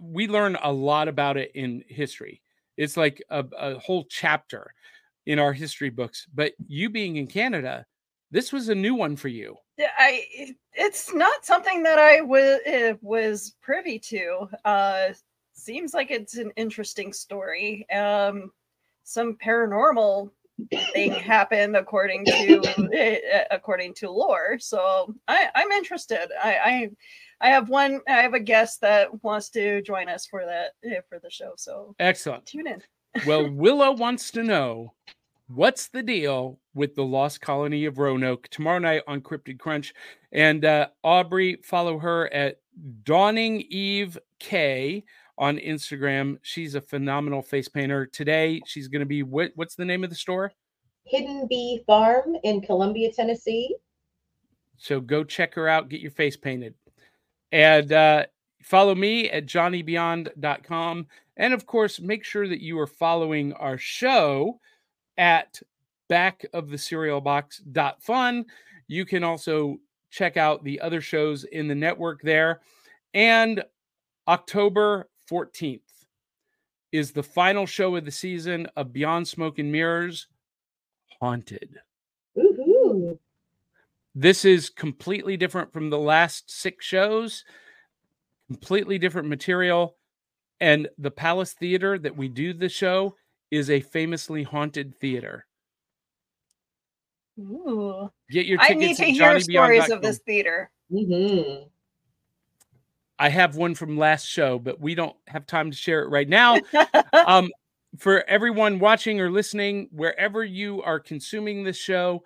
we learn a lot about it in history it's like a, a whole chapter in our history books but you being in canada this was a new one for you I it's not something that I was uh, was privy to. Uh, seems like it's an interesting story. Um, some paranormal thing happened according to uh, according to lore. So I, I'm interested. I, I I have one. I have a guest that wants to join us for that uh, for the show. So excellent tune in. well, Willow wants to know what's the deal with the lost colony of Roanoke tomorrow night on Cryptid Crunch. And uh, Aubrey, follow her at Dawning Eve K on Instagram. She's a phenomenal face painter. Today, she's going to be what, what's the name of the store? Hidden Bee Farm in Columbia, Tennessee. So go check her out, get your face painted. And uh, follow me at johnnybeyond.com. And of course, make sure that you are following our show at back of the cereal box fun. You can also check out the other shows in the network there. And October 14th is the final show of the season of Beyond Smoke and Mirrors Haunted. Woohoo. This is completely different from the last six shows, completely different material. And the Palace Theater that we do the show is a famously haunted theater. Ooh. Get your tickets I need to hear stories of this theater. hmm I have one from last show, but we don't have time to share it right now. um, for everyone watching or listening, wherever you are consuming this show,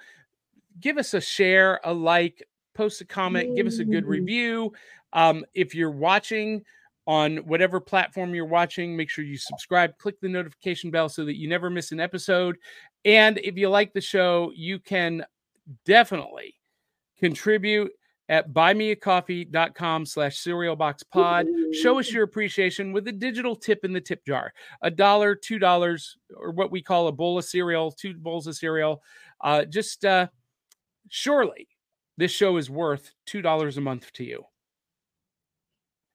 give us a share, a like, post a comment, give us a good review. Um, if you're watching on whatever platform you're watching, make sure you subscribe, click the notification bell so that you never miss an episode. And if you like the show, you can definitely contribute at buymeacoffee.com slash cereal box pod. Show us your appreciation with a digital tip in the tip jar. A dollar, two dollars, or what we call a bowl of cereal, two bowls of cereal. Uh, just uh, surely this show is worth two dollars a month to you.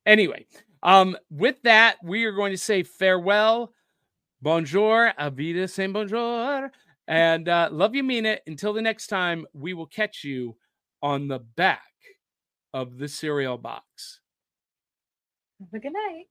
Anyway, um, with that, we are going to say farewell. Bonjour, avida saint bonjour, and uh, love you, mean it. Until the next time, we will catch you on the back of the cereal box. Have a good night.